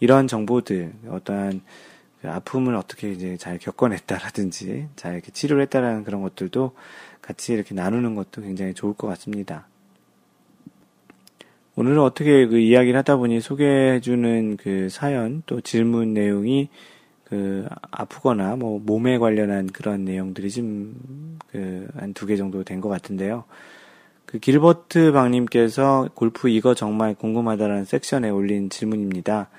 이런 정보들 어떠한 그 아픔을 어떻게 이제 잘 겪어냈다라든지 잘 이렇게 치료를 했다라는 그런 것들도 같이 이렇게 나누는 것도 굉장히 좋을 것 같습니다. 오늘은 어떻게 그 이야기를 하다 보니 소개해주는 그 사연 또 질문 내용이 그 아프거나 뭐 몸에 관련한 그런 내용들이 좀 그 한 두 개 정도 된 것 같은데요. 그 길버트 방님께서 골프 이거 정말 궁금하다라는 섹션에 올린 질문입니다.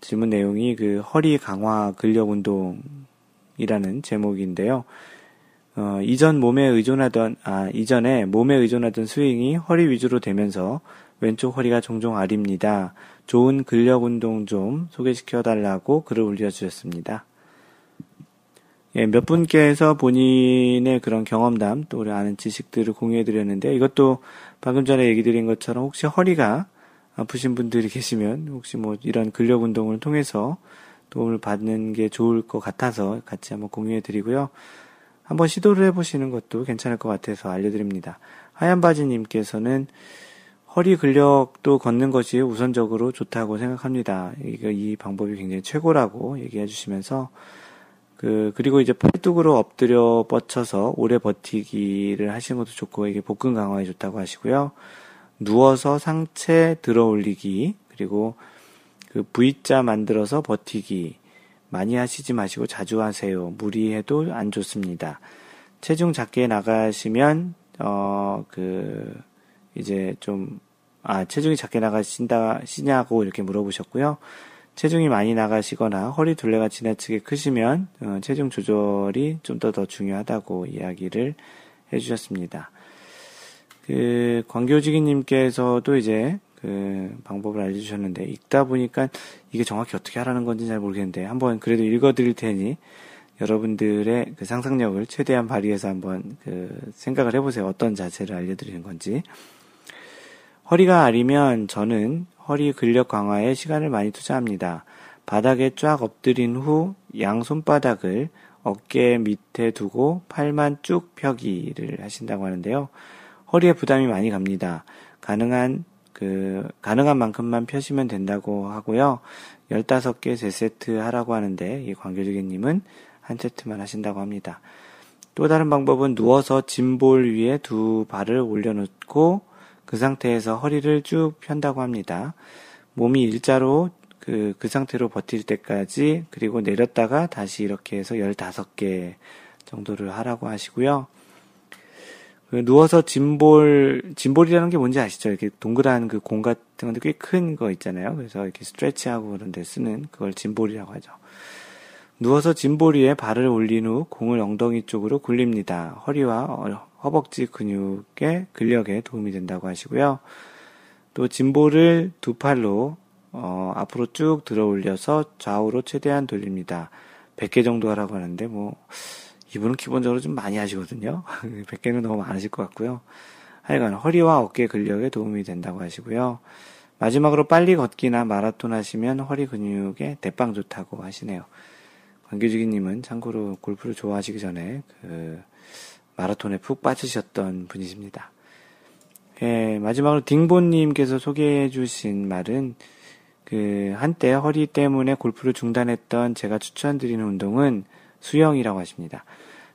질문 내용이 그 허리 강화 근력 운동이라는 제목인데요. 어, 이전 몸에 의존하던, 아, 이전에 몸에 의존하던 스윙이 허리 위주로 되면서 왼쪽 허리가 종종 아립니다. 좋은 근력 운동 좀 소개시켜 달라고 글을 올려주셨습니다. 예, 몇 분께서 본인의 그런 경험담 또 우리 아는 지식들을 공유해 드렸는데 이것도 방금 전에 얘기 드린 것처럼 혹시 허리가 아프신 분들이 계시면 혹시 뭐 이런 근력 운동을 통해서 도움을 받는 게 좋을 것 같아서 같이 한번 공유해 드리고요. 한번 시도를 해보시는 것도 괜찮을 것 같아서 알려드립니다. 하얀 바지님께서는 허리 근력도 걷는 것이 우선적으로 좋다고 생각합니다. 이거 이 방법이 굉장히 최고라고 얘기해 주시면서 그 그리고 이제 팔뚝으로 엎드려 뻗쳐서 오래 버티기를 하시는 것도 좋고 이게 복근 강화에 좋다고 하시고요. 누워서 상체 들어 올리기 그리고 그 V자 만들어서 버티기 많이 하시지 마시고 자주 하세요. 무리해도 안 좋습니다. 체중 작게 나가시면 어 그 이제 좀, 아, 체중이 작게 나가신다, 시냐고 이렇게 물어보셨고요. 체중이 많이 나가시거나 허리 둘레가 지나치게 크시면 어, 체중 조절이 좀더더 중요하다고 이야기를 해주셨습니다. 그 광교지기님께서도 이제 그 방법을 알려주셨는데 읽다 보니까 이게 정확히 어떻게 하라는 건지 잘 모르겠는데 한번 그래도 읽어드릴 테니 여러분들의 그 상상력을 최대한 발휘해서 한번 그 생각을 해보세요. 어떤 자세를 알려드리는 건지. 허리가 아리면 저는 허리 근력 강화에 시간을 많이 투자합니다. 바닥에 쫙 엎드린 후 양 손바닥을 어깨 밑에 두고 팔만 쭉 펴기를 하신다고 하는데요. 허리에 부담이 많이 갑니다. 가능한 그 가능한 만큼만 펴시면 된다고 하고요. 15개 3세트 하라고 하는데 이 광교주기님은 한 세트만 하신다고 합니다. 또 다른 방법은 누워서 짐볼 위에 두 발을 올려놓고 그 상태에서 허리를 쭉 편다고 합니다. 몸이 일자로 그, 그 상태로 버틸 때까지 그리고 내렸다가 다시 이렇게 해서 15개 정도를 하라고 하시고요. 그 누워서 짐볼, 짐볼이라는 게 뭔지 아시죠? 이렇게 동그란 그 공 같은 건데 꽤 큰 거 있잖아요. 그래서 이렇게 스트레치하고 그런 데 쓰는 그걸 짐볼이라고 하죠. 누워서 짐볼 위에 발을 올린 후 공을 엉덩이 쪽으로 굴립니다. 허리와 허벅지 근육의 근력에 도움이 된다고 하시고요. 또 짐볼을 두 팔로 어, 앞으로 쭉 들어 올려서 좌우로 최대한 돌립니다. 100개 정도 하라고 하는데 뭐 이분은 기본적으로 좀 많이 하시거든요. 100개는 너무 많으실 것 같고요. 하여간 허리와 어깨 근력에 도움이 된다고 하시고요. 마지막으로 빨리 걷기나 마라톤 하시면 허리 근육에 대빵 좋다고 하시네요. 관계주기님은 참고로 골프를 좋아하시기 전에 그 마라톤에 푹 빠지셨던 분이십니다. 예, 마지막으로 딩보님께서 소개해 주신 말은 그 한때 허리 때문에 골프를 중단했던 제가 추천드리는 운동은 수영이라고 하십니다.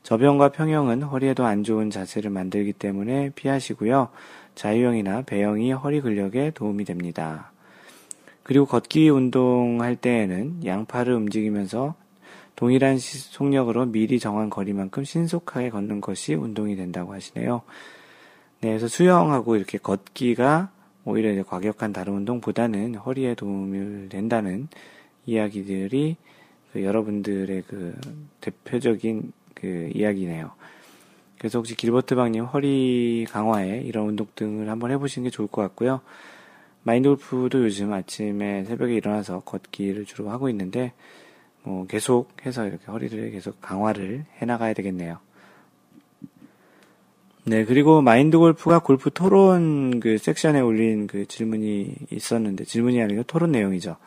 저병과 평형은 허리에도 안 좋은 자세를 만들기 때문에 피하시고요. 자유형이나 배영이 허리 근력에 도움이 됩니다. 그리고 걷기 운동할 때에는 양팔을 움직이면서 동일한 속력으로 미리 정한 거리만큼 신속하게 걷는 것이 운동이 된다고 하시네요. 네, 그래서 수영하고 이렇게 걷기가 오히려 이제 과격한 다른 운동보다는 허리에 도움을 된다는 이야기들이 그 여러분들의 그 대표적인 그 이야기네요. 그래서 혹시 길버트방님 허리 강화에 이런 운동 등을 한번 해보시는 게 좋을 것 같고요. 마인드 골프도 요즘 아침에 새벽에 일어나서 걷기를 주로 하고 있는데, 뭐 계속 해서 이렇게 허리를 계속 강화를 해나가야 되겠네요. 네, 그리고 마인드 골프가 골프 토론 그 섹션에 올린 그 질문이 있었는데, 질문이 아니고 토론 내용이죠.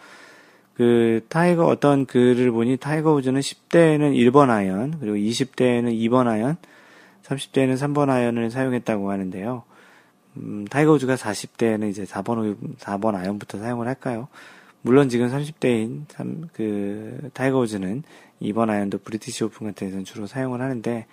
그 타이거 어떤 글을 보니 타이거 우즈는 10대에는 1번 아이언, 그리고 20대에는 2번 아이언, 30대에는 3번 아이언을 사용했다고 하는데요. 음, 타이거 우즈가 40대에는 이제 4번 4번 아이언부터 사용을 할까요? 물론 지금 30대인 3, 그 타이거 우즈는 2번 아이언도 브리티시 오픈 같은 데서는 주로 사용을 하는데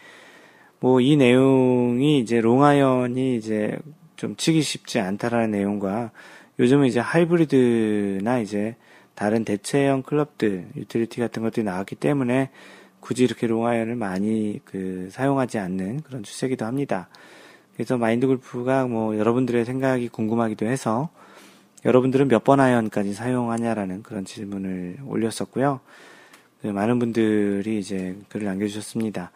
뭐 이 내용이 이제 롱 아이언이 이제 좀 치기 쉽지 않다라는 내용과 요즘은 이제 하이브리드나 이제 다른 대체형 클럽들, utility 같은 것들이 나왔기 때문에 굳이 이렇게 롱아이언을 많이 그 사용하지 않는 그런 추세기도 합니다. 그래서 마인드 골프가 뭐 여러분들의 생각이 궁금하기도 해서 여러분들은 몇 번 아이언까지 사용하냐라는 그런 질문을 올렸었고요. 그 많은 분들이 이제 글을 남겨주셨습니다.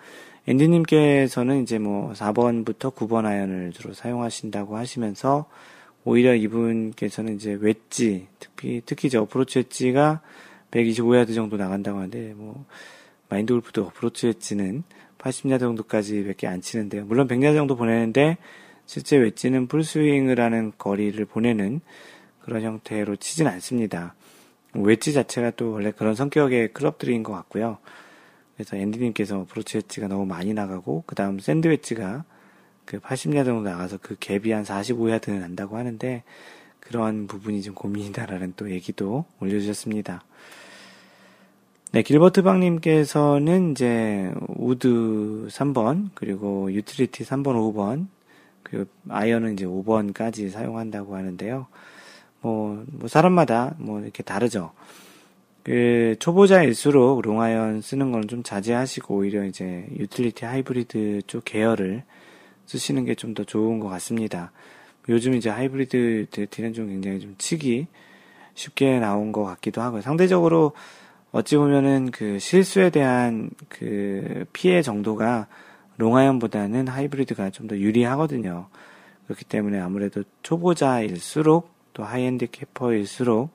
앤디님께서는 이제 뭐 4번부터 9번 아이언을 주로 사용하신다고 하시면서 오히려 이분께서는 이제 웨지, 특히, 특히 저 어프로치 웨지가 125야드 정도 나간다고 하는데, 뭐, 마인드 골프도 어프로치 웨지는 80야드 정도까지 밖에 안 치는데요. 물론 100야드 정도 보내는데, 실제 웨지는 풀스윙을 하는 거리를 보내는 그런 형태로 치진 않습니다. 웨지 자체가 또 원래 그런 성격의 클럽들인 것 같고요. 그래서 앤디님께서 어프로치 웨지가 너무 많이 나가고, 그 다음 샌드 웨지가 그 80야드 정도 나가서 그 갭이 한 45야드는 난다고 하는데 그러한 부분이 좀 고민이다라는 또 얘기도 올려주셨습니다. 네, 길버트방님께서는 이제 우드 3번 그리고 utility 3번, 5번 그리고 아이언은 이제 5번까지 사용한다고 하는데요. 뭐, 뭐 사람마다 뭐 이렇게 다르죠. 그 초보자일수록 롱아이언 쓰는 건좀 자제하시고 오히려 이제 유틸리티 하이브리드 쪽 계열을 쓰시는 게 좀 더 좋은 것 같습니다. 요즘 이제 하이브리드 DT는 좀 굉장히 좀 치기 쉽게 나온 것 같기도 하고요. 상대적으로 어찌 보면은 그 실수에 대한 그 피해 정도가 롱아이언보다는 하이브리드가 좀 더 유리하거든요. 그렇기 때문에 아무래도 초보자일수록 또 high handicapper일수록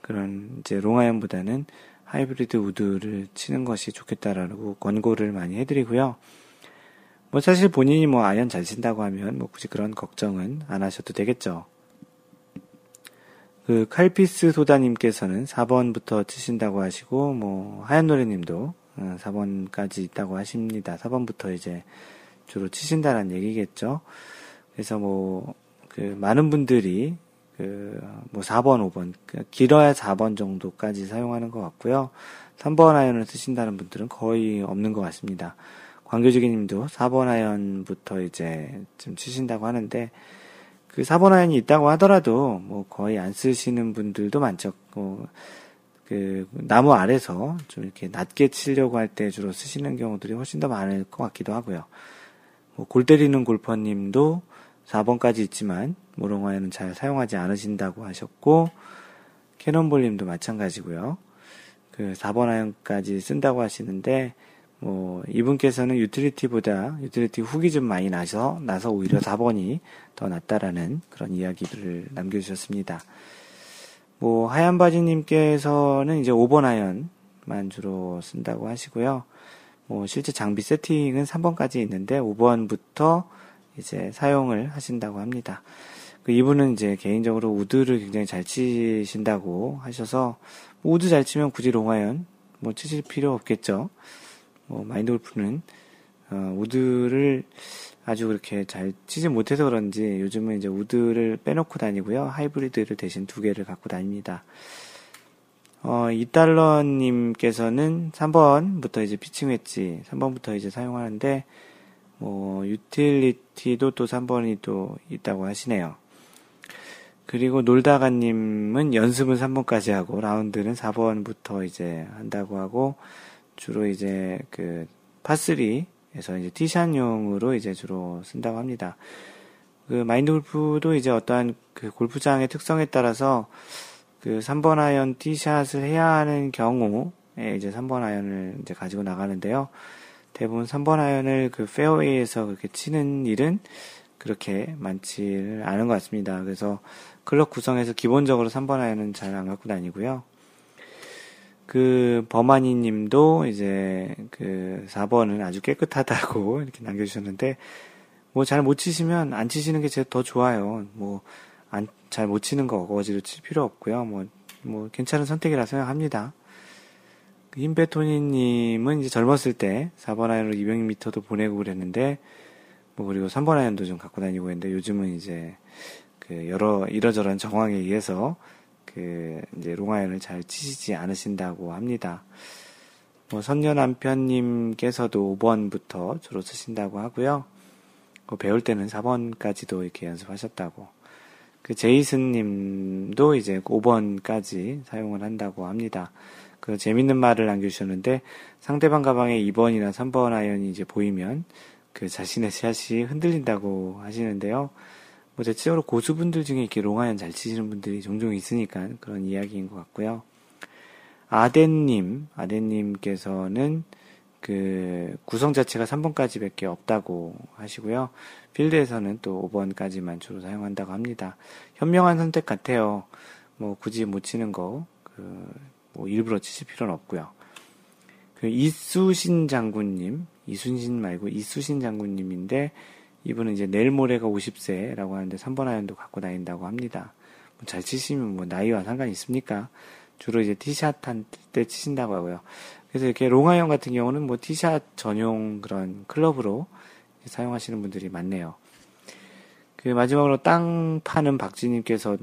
그런 이제 롱아이언보다는 하이브리드 우드를 치는 것이 좋겠다라고 권고를 많이 해드리고요. 뭐 사실 본인이 뭐 아이언 잘 친다고 하면 뭐 굳이 그런 걱정은 안 하셔도 되겠죠. 그 칼피스 소다님께서는 4번부터 치신다고 하시고 뭐 하얀 노래님도 4번까지 어, 있다고 하십니다. 4번부터 이제 주로 치신다는 얘기겠죠. 그래서 뭐 그 많은 분들이 그 뭐 4번, 5번 그 길어야 4번 정도까지 사용하는 것 같고요. 3번 아이언을 쓰신다는 분들은 거의 없는 것 같습니다. 광교지기님도 4번 아이언부터 이제 좀 치신다고 하는데 그 4번 아이언이 있다고 하더라도 뭐 거의 안 쓰시는 분들도 많죠. 뭐 그 나무 아래서 좀 이렇게 낮게 치려고 할 때 주로 쓰시는 경우들이 훨씬 더 많을 것 같기도 하고요. 뭐 골 때리는 골퍼님도 4번까지 있지만 뭐 롱아이언은 잘 사용하지 않으신다고 하셨고 캐논볼님도 마찬가지고요. 그 4번 아이언까지 쓴다고 하시는데 뭐 이분께서는 유틸리티보다 유틸리티 훅이 좀 많이 나서 나서 오히려 4번이 더 낫다라는 그런 이야기를 남겨주셨습니다. 뭐 하얀 바지님께서는 이제 5번 아이언만 주로 쓴다고 하시고요. 뭐 실제 장비 세팅은 3번까지 있는데 5번부터 이제 사용을 하신다고 합니다. 그 이분은 이제 개인적으로 우드를 굉장히 잘 치신다고 하셔서 뭐 우드 잘 치면 굳이 롱아이언 뭐 치실 필요 없겠죠. 뭐 마인드 골프는 어, 우드를 아주 그렇게 잘 치지 못해서 그런지 요즘은 이제 우드를 빼놓고 다니고요. 하이브리드를 대신 두 개를 갖고 다닙니다. 어, 이달러님께서는 3번부터 이제 피칭 웨지, 3번부터 이제 사용하는데, 뭐, 유틸리티도 또 3번이 또 있다고 하시네요. 그리고 놀다가님은 연습은 3번까지 하고, 라운드는 4번부터 이제 한다고 하고, 주로 이제 그, 파3에서 이제 티샷용으로 이제 주로 쓴다고 합니다. 그 마인드 골프도 이제 어떠한 그 골프장의 특성에 따라서 그 3번 아이언 티샷을 해야 하는 경우에 이제 3번 아이언을 이제 가지고 나가는데요. 대부분 3번 아이언을 그 페어웨이에서 그렇게 치는 일은 그렇게 많지는 않은 것 같습니다. 그래서 클럽 구성에서 기본적으로 3번 아이언은 잘 안 갖고 다니고요. 그 버마니 님도 이제 그 4번은 아주 깨끗하다고 이렇게 남겨주셨는데 뭐 잘 못 치시면 안 치시는 게더 좋아요. 뭐 잘못 치는 거 어거지로 칠 필요 없고요. 뭐, 뭐, 괜찮은 선택이라 생각합니다. 그 임베토니님은 이제 젊었을 때 4번 아이언으로 200m도 보내고 그랬는데, 뭐, 그리고 3번 아이언도 좀 갖고 다니고 했는데, 요즘은 이제, 그, 여러, 이러저런 정황에 의해서, 그, 이제 롱아이언을 잘 치시지 않으신다고 합니다. 뭐, 선녀 남편님께서도 5번부터 주로 쓰신다고 하고요. 뭐 배울 때는 4번까지도 이렇게 연습하셨다고. 그 제이슨 님도 이제 5번까지 사용을 한다고 합니다. 그 재밌는 말을 남겨주셨는데 상대방 가방에 2번이나 3번 아이언이 이제 보이면 그 자신의 샷이 흔들린다고 하시는데요. 뭐 대체적으로 고수분들 중에 이렇게 롱아이언 잘 치시는 분들이 종종 있으니까 그런 이야기인 것 같고요. 아덴님, 아덴님께서는 그 구성 자체가 3번까지 밖에 없다고 하시고요. 필드에서는 또 5번까지만 주로 사용한다고 합니다. 현명한 선택 같아요. 뭐 굳이 못 치는 거, 그, 뭐 일부러 치실 필요는 없고요. 그 이수신 장군님, 이순신 말고 이수신 장군님인데 이분은 이제 내일 모레가 50세라고 하는데 3번 아이언도 갖고 다닌다고 합니다. 뭐 잘 치시면 뭐 나이와 상관이 있습니까? 주로 이제 티샷 한 때 치신다고 하고요. 그래서 이렇게 롱아이언 같은 경우는 뭐 티샷 전용 그런 클럽으로 사용하시는 분들이 많네요. 그 마지막으로 땅 파는 박지님께서는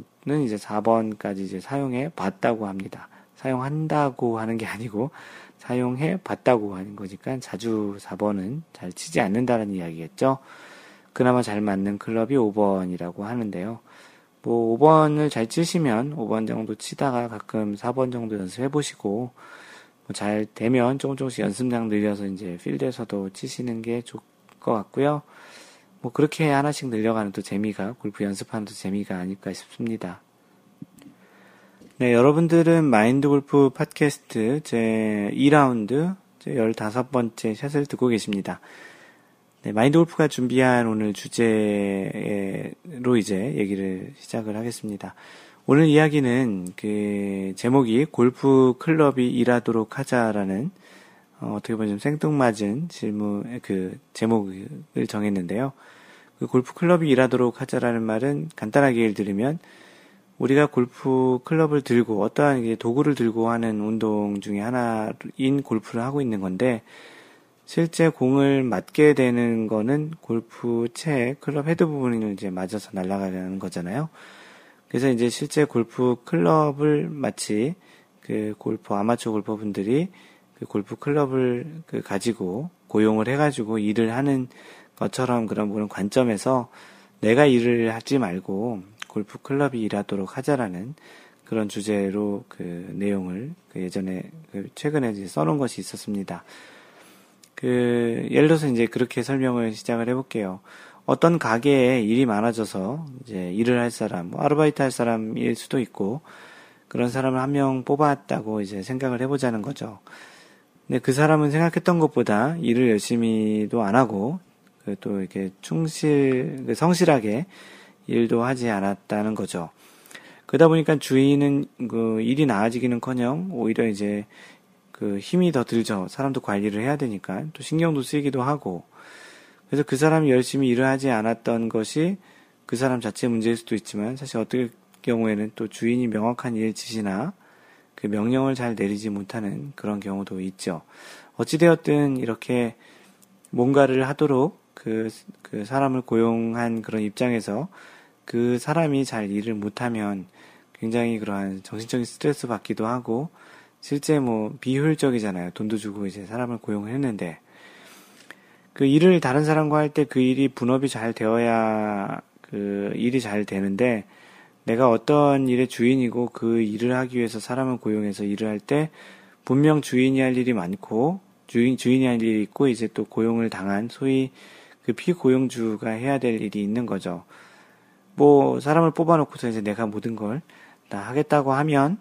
이제 4번까지 이제 사용해 봤다고 합니다. 사용한다고 하는 게 아니고 사용해 봤다고 하는 거니까 자주 4번은 잘 치지 않는다는 이야기겠죠. 그나마 잘 맞는 클럽이 5번이라고 하는데요. 뭐 5번을 잘 치시면 5번 정도 치다가 가끔 4번 정도 연습해 보시고 뭐 잘 되면 조금 조금씩 연습량 늘려서 이제 필드에서도 치시는 게 좋을 것 같고요. 뭐 그렇게 하나씩 늘려가는 또 재미가 골프 연습하는 또 재미가 아닐까 싶습니다. 네, 여러분들은 마인드 골프 팟캐스트 제 2라운드 제 15번째 샷을 듣고 계십니다. 네, 마인드 골프가 준비한 오늘 주제로 이제 얘기를 시작을 하겠습니다. 오늘 이야기는 그 제목이 골프 클럽이 일하도록 하자라는 어, 떻게 보면 좀 생뚱맞은 질문 그 제목을 정했는데요. 그 골프 클럽이 일하도록 하자라는 말은 간단하게 예를 들으면 우리가 골프 클럽을 들고 어떠한 도구를 들고 하는 운동 중에 하나인 골프를 하고 있는 건데 실제 공을 맞게 되는 거는 골프 채 클럽 헤드 부분을 이제 맞아서 날아가는 거잖아요. 그래서 이제 실제 골프 클럽을 마치 그 골프 아마추어 골퍼분들이 그 골프 클럽을 그 가지고 고용을 해가지고 일을 하는 것처럼 그런 그런 관점에서 내가 일을 하지 말고 골프 클럽이 일하도록 하자라는 그런 주제로 그 내용을 그 예전에 그 최근에 이제 써놓은 것이 있었습니다. 그 예를 들어서 이제 그렇게 설명을 시작을 해볼게요. 어떤 가게에 일이 많아져서 이제 일을 할 사람, 뭐 아르바이트 할 사람일 수도 있고 그런 사람을 한 명 뽑았다고 이제 생각을 해보자는 거죠. 근데 그 사람은 생각했던 것보다 일을 열심히도 안 하고 그또 이렇게 충실, 그 성실하게 일도 하지 않았다는 거죠. 그러다 보니까 주인은 그 일이 나아지기는커녕 오히려 이제 그 힘이 더 들죠. 사람도 관리를 해야 되니까 또 신경도 쓰이기도 하고 그래서 그 사람이 열심히 일을 하지 않았던 것이 그 사람 자체의 문제일 수도 있지만 사실 어떤 경우에는 또 주인이 명확한 일 지시나 그 명령을 잘 내리지 못하는 그런 경우도 있죠. 어찌되었든 이렇게 뭔가를 하도록 그, 그 사람을 고용한 그런 입장에서 그 사람이 잘 일을 못하면 굉장히 그러한 정신적인 스트레스 받기도 하고 실제 뭐 비효율적이잖아요. 돈도 주고 이제 사람을 고용을 했는데 그 일을 다른 사람과 할 때 그 일이 분업이 잘 되어야 그 일이 잘 되는데 내가 어떤 일의 주인이고 그 일을 하기 위해서 사람을 고용해서 일을 할 때 분명 주인이 할 일이 많고 주인 주인이 할 일이 있고 이제 또 고용을 당한 소위 그 피고용주가 해야 될 일이 있는 거죠. 뭐 사람을 뽑아놓고서 이제 내가 모든 걸 다 하겠다고 하면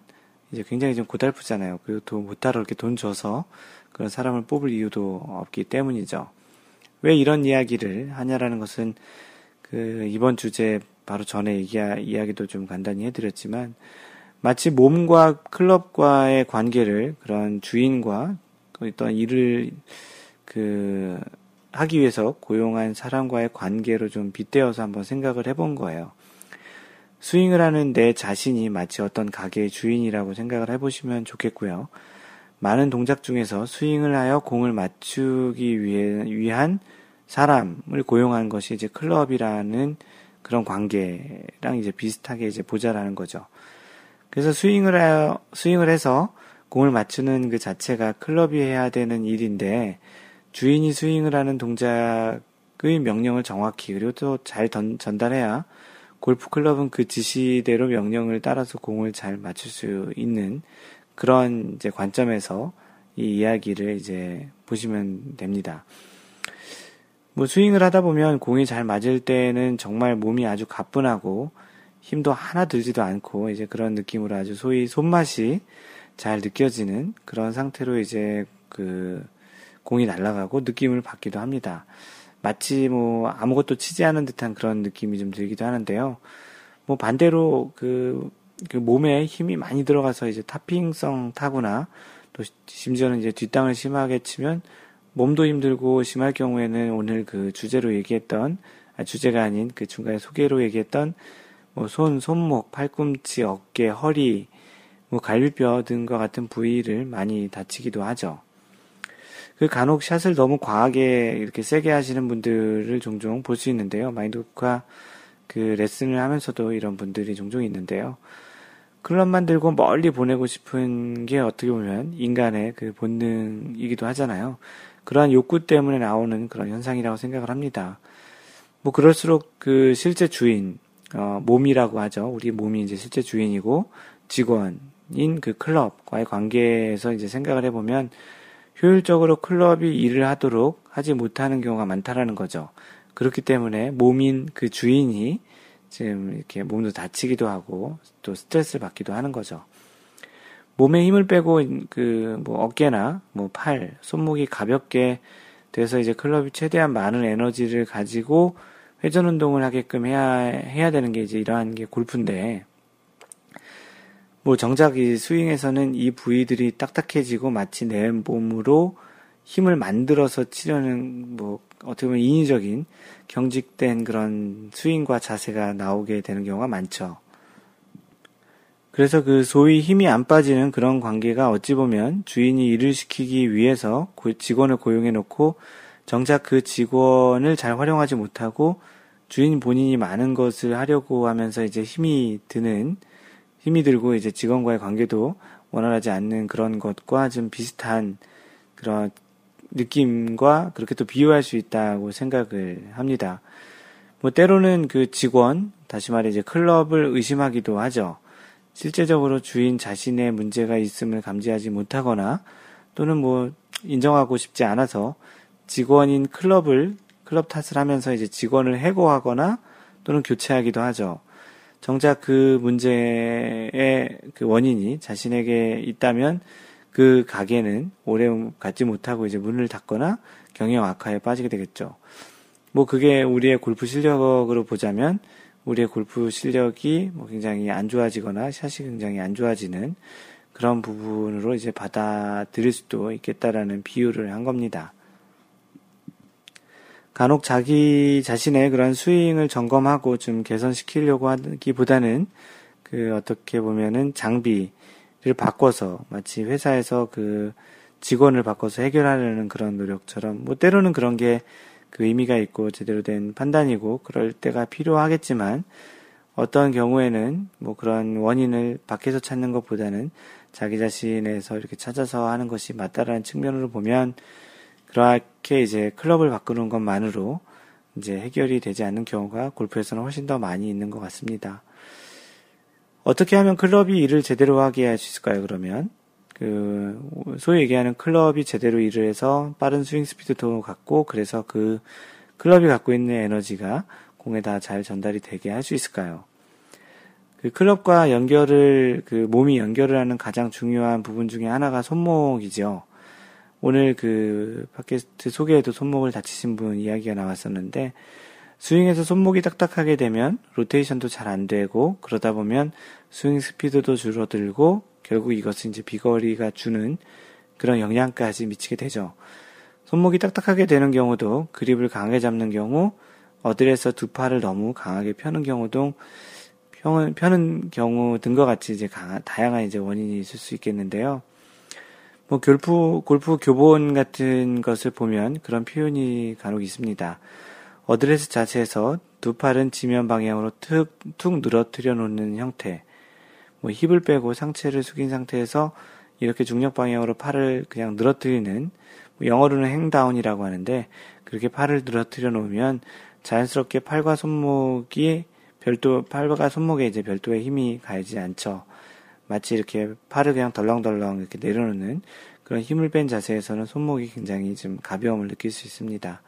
이제 굉장히 좀 고달프잖아요. 그리고 또 못하러 이렇게 돈 줘서 그런 사람을 뽑을 이유도 없기 때문이죠. 왜 이런 이야기를 하냐라는 것은 그 이번 주제 바로 전에 얘기, 이야기도 좀 간단히 해드렸지만 마치 몸과 클럽과의 관계를 그런 주인과 어떤 일을 그 하기 위해서 고용한 사람과의 관계로 좀 빗대어서 한번 생각을 해본 거예요. 스윙을 하는 내 자신이 마치 어떤 가게의 주인이라고 생각을 해보시면 좋겠고요. 많은 동작 중에서 스윙을 하여 공을 맞추기 위해, 위한 사람을 고용한 것이 이제 클럽이라는 그런 관계랑 이제 비슷하게 이제 보자라는 거죠. 그래서 스윙을 하여, 스윙을 해서 공을 맞추는 그 자체가 클럽이 해야 되는 일인데 주인이 스윙을 하는 동작의 명령을 정확히 그리고 또 잘 전달해야 골프 클럽은 그 지시대로 명령을 따라서 공을 잘 맞출 수 있는 그런 이제 관점에서 이 이야기를 이제 보시면 됩니다. 뭐 스윙을 하다 보면 공이 잘 맞을 때는 정말 몸이 아주 가뿐하고 힘도 하나 들지도 않고 이제 그런 느낌으로 아주 소위 손맛이 잘 느껴지는 그런 상태로 이제 그 공이 날아가고 느낌을 받기도 합니다. 마치 뭐 아무것도 치지 않은 듯한 그런 느낌이 좀 들기도 하는데요. 뭐 반대로 그, 그 몸에 힘이 많이 들어가서 이제 타핑성 타거나 또 심지어는 이제 뒷땅을 심하게 치면 몸도 힘들고 심할 경우에는 오늘 그 주제로 얘기했던 아, 주제가 아닌 그 중간에 소개로 얘기했던 뭐 손, 손목, 팔꿈치, 어깨, 허리, 뭐 갈비뼈 등과 같은 부위를 많이 다치기도 하죠. 그 간혹 샷을 너무 과하게 이렇게 세게 하시는 분들을 종종 볼 수 있는데요. 마인드가 그 레슨을 하면서도 이런 분들이 종종 있는데요. 클럽만 들고 멀리 보내고 싶은 게 어떻게 보면 인간의 그 본능이기도 하잖아요. 그러한 욕구 때문에 나오는 그런 현상이라고 생각을 합니다. 뭐 그럴수록 그 실제 주인, 어, 몸이라고 하죠. 우리 몸이 이제 실제 주인이고 직원인 그 클럽과의 관계에서 이제 생각을 해보면 효율적으로 클럽이 일을 하도록 하지 못하는 경우가 많다라는 거죠. 그렇기 때문에 몸인 그 주인이 지금 이렇게 몸도 다치기도 하고 또 스트레스를 받기도 하는 거죠. 몸에 힘을 빼고 그 뭐 어깨나 뭐 팔, 손목이 가볍게 돼서 이제 클럽이 최대한 많은 에너지를 가지고 회전 운동을 하게끔 해야 해야 되는 게 이제 이러한 게 골프인데 뭐 정작 이 스윙에서는 이 부위들이 딱딱해지고 마치 내 몸으로 힘을 만들어서 치려는 뭐 어떻게 보면 인위적인 경직된 그런 스윙과 자세가 나오게 되는 경우가 많죠. 그래서 그 소위 힘이 안 빠지는 그런 관계가 어찌 보면 주인이 일을 시키기 위해서 직원을 고용해 놓고 정작 그 직원을 잘 활용하지 못하고 주인 본인이 많은 것을 하려고 하면서 이제 힘이 드는 힘이 들고 이제 직원과의 관계도 원활하지 않는 그런 것과 좀 비슷한 그런 느낌과 그렇게 또 비유할 수 있다고 생각을 합니다. 뭐 때로는 그 직원, 다시 말해 이제 클럽을 의심하기도 하죠. 실제적으로 주인 자신의 문제가 있음을 감지하지 못하거나 또는 뭐 인정하고 싶지 않아서 직원인 클럽을 클럽 탓을 하면서 이제 직원을 해고하거나 또는 교체하기도 하죠. 정작 그 문제의 그 원인이 자신에게 있다면 그 가게는 오래 갖지 못하고 이제 문을 닫거나 경영 악화에 빠지게 되겠죠. 뭐 그게 우리의 골프 실력으로 보자면 우리의 골프 실력이 뭐 굉장히 안 좋아지거나 샷이 굉장히 안 좋아지는 그런 부분으로 이제 받아들일 수도 있겠다라는 비유를 한 겁니다. 간혹 자기 자신의 그런 스윙을 점검하고 좀 개선시키려고 하기보다는 그 어떻게 보면은 장비를 바꿔서 마치 회사에서 그 직원을 바꿔서 해결하려는 그런 노력처럼 뭐 때로는 그런 게 그 의미가 있고 제대로 된 판단이고 그럴 때가 필요하겠지만 어떤 경우에는 뭐 그런 원인을 밖에서 찾는 것보다는 자기 자신에서 이렇게 찾아서 하는 것이 맞다라는 측면으로 보면 그렇게 이제 클럽을 바꾸는 것만으로 이제 해결이 되지 않는 경우가 골프에서는 훨씬 더 많이 있는 것 같습니다. 어떻게 하면 클럽이 일을 제대로 하게 할 수 있을까요, 그러면? 그, 소위 얘기하는 클럽이 제대로 일을 해서 빠른 스윙 스피드도 갖고, 그래서 그 클럽이 갖고 있는 에너지가 공에 다 잘 전달이 되게 할 수 있을까요? 그 클럽과 연결을, 그 몸이 연결을 하는 가장 중요한 부분 중에 하나가 손목이죠. 오늘 그 팟캐스트 소개에도 손목을 다치신 분 이야기가 나왔었는데 스윙에서 손목이 딱딱하게 되면 로테이션도 잘 안 되고 그러다 보면 스윙 스피드도 줄어들고 결국 이것은 이제 비거리가 주는 그런 영향까지 미치게 되죠. 손목이 딱딱하게 되는 경우도 그립을 강하게 잡는 경우 어들에서 두 팔을 너무 강하게 펴는 경우도 펴는 경우 등과 같이 이제 다양한 이제 원인이 있을 수 있겠는데요. 뭐 골프 골프 교본 같은 것을 보면 그런 표현이 간혹 있습니다. 어드레스 자체에서 두 팔은 지면 방향으로 툭, 툭 늘어뜨려 놓는 형태. 뭐 힙을 빼고 상체를 숙인 상태에서 이렇게 중력 방향으로 팔을 그냥 늘어뜨리는 뭐 영어로는 hang down이라고 하는데 그렇게 팔을 늘어뜨려 놓으면 자연스럽게 팔과 손목이 별도 팔과 손목에 이제 별도의 힘이 가지 않죠. 마치 이렇게 팔을 그냥 덜렁덜렁 이렇게 내려놓는 그런 힘을 뺀 자세에서는 손목이 굉장히 좀 가벼움을 느낄 수 있습니다.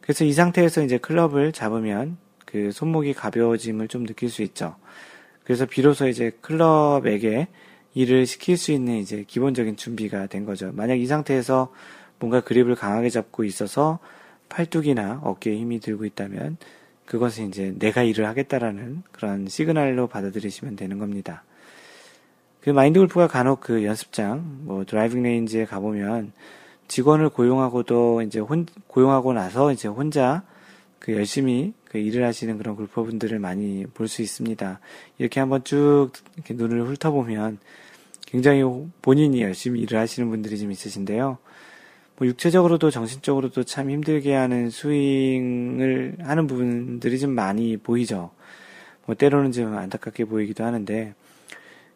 그래서 이 상태에서 이제 클럽을 잡으면 그 손목이 가벼워짐을 좀 느낄 수 있죠. 그래서 비로소 이제 클럽에게 일을 시킬 수 있는 이제 기본적인 준비가 된 거죠. 만약 이 상태에서 뭔가 그립을 강하게 잡고 있어서 팔뚝이나 어깨에 힘이 들고 있다면 그것은 이제 내가 일을 하겠다라는 그런 시그널로 받아들이시면 되는 겁니다. 그 마인드 골프가 간혹 그 연습장, 뭐 드라이빙 레인지에 가보면 직원을 고용하고도 이제 혼, 고용하고 나서 이제 혼자 그 열심히 그 일을 하시는 그런 골퍼분들을 많이 볼 수 있습니다. 이렇게 한번 쭉 이렇게 눈을 훑어보면 굉장히 본인이 열심히 일을 하시는 분들이 좀 있으신데요. 뭐 육체적으로도 정신적으로도 참 힘들게 하는 스윙을 하는 부분들이 좀 많이 보이죠. 뭐 때로는 좀 안타깝게 보이기도 하는데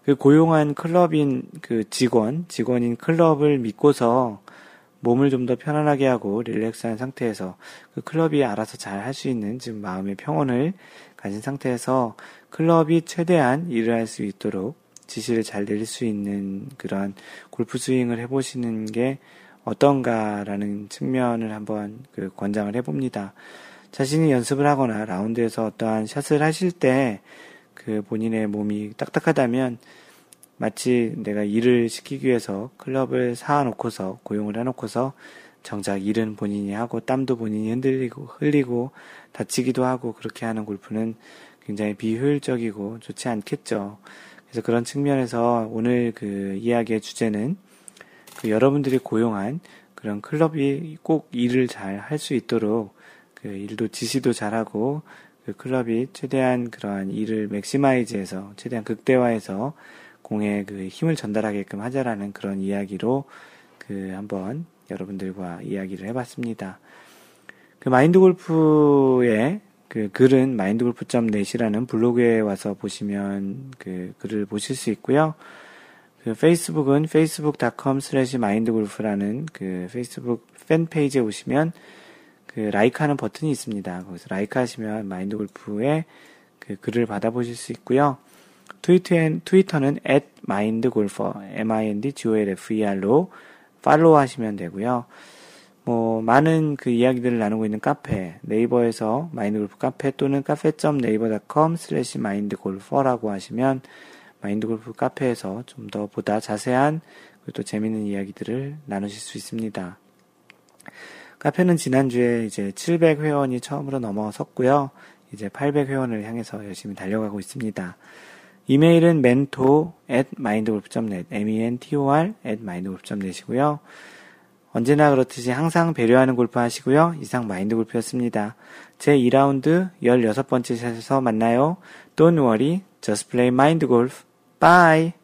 그 고용한 클럽인 그 직원, 직원인 클럽을 믿고서 몸을 좀 더 편안하게 하고 릴렉스한 상태에서 그 클럽이 알아서 잘 할 수 있는 지금 마음의 평온을 가진 상태에서 클럽이 최대한 일을 할 수 있도록 지시를 잘 내릴 수 있는 그런 골프 스윙을 해보시는 게 어떤가라는 측면을 한번 그 권장을 해봅니다. 자신이 연습을 하거나 라운드에서 어떠한 샷을 하실 때 그 본인의 몸이 딱딱하다면 마치 내가 일을 시키기 위해서 클럽을 사놓고서 고용을 해놓고서 정작 일은 본인이 하고 땀도 본인이 흔들리고 흘리고 다치기도 하고 그렇게 하는 골프는 굉장히 비효율적이고 좋지 않겠죠. 그래서 그런 측면에서 오늘 그 이야기의 주제는 그 여러분들이 고용한 그런 클럽이 꼭 일을 잘 할 수 있도록 그 일도 지시도 잘하고 그 클럽이 최대한 그러한 일을 맥시마이즈해서 최대한 극대화해서 공에 그 힘을 전달하게끔 하자라는 그런 이야기로 그 한번 여러분들과 이야기를 해봤습니다. 그 마인드 골프의 그 글은 마인드골프.net이라는 블로그에 와서 보시면 그 글을 보실 수 있고요. 그 페이스북은 facebook.com slash mindgolf라는 그 페이스북 팬페이지에 오시면 그 like 하는 버튼이 있습니다. 거기서 like 하시면 마인드 골프의 그 글을 받아보실 수 있고요. 트위터엔, 트위터는 at mindgolfer, m-i-n-d-g-o-l-f-e-r로 팔로우 하시면 되고요. 뭐, 많은 그 이야기들을 나누고 있는 카페, 네이버에서 마인드골프 카페 또는 cafe.naver.com slash mindgolfer라고 하시면 마인드골프 카페에서 좀 더 보다 자세한 그리고 또 재밌는 이야기들을 나누실 수 있습니다. 카페는 지난주에 이제 700회원이 처음으로 넘어섰고요. 이제 800회원을 향해서 열심히 달려가고 있습니다. 이메일은 mentor at mindgroup.net, m-e-n-t-o-r at mindgroup.net이고요. 언제나 그렇듯이 항상 배려하는 골프 하시고요. 이상 마인드 골프였습니다. 제 2라운드 16번째 샷에서 만나요. Don't worry, just play mind golf. Bye!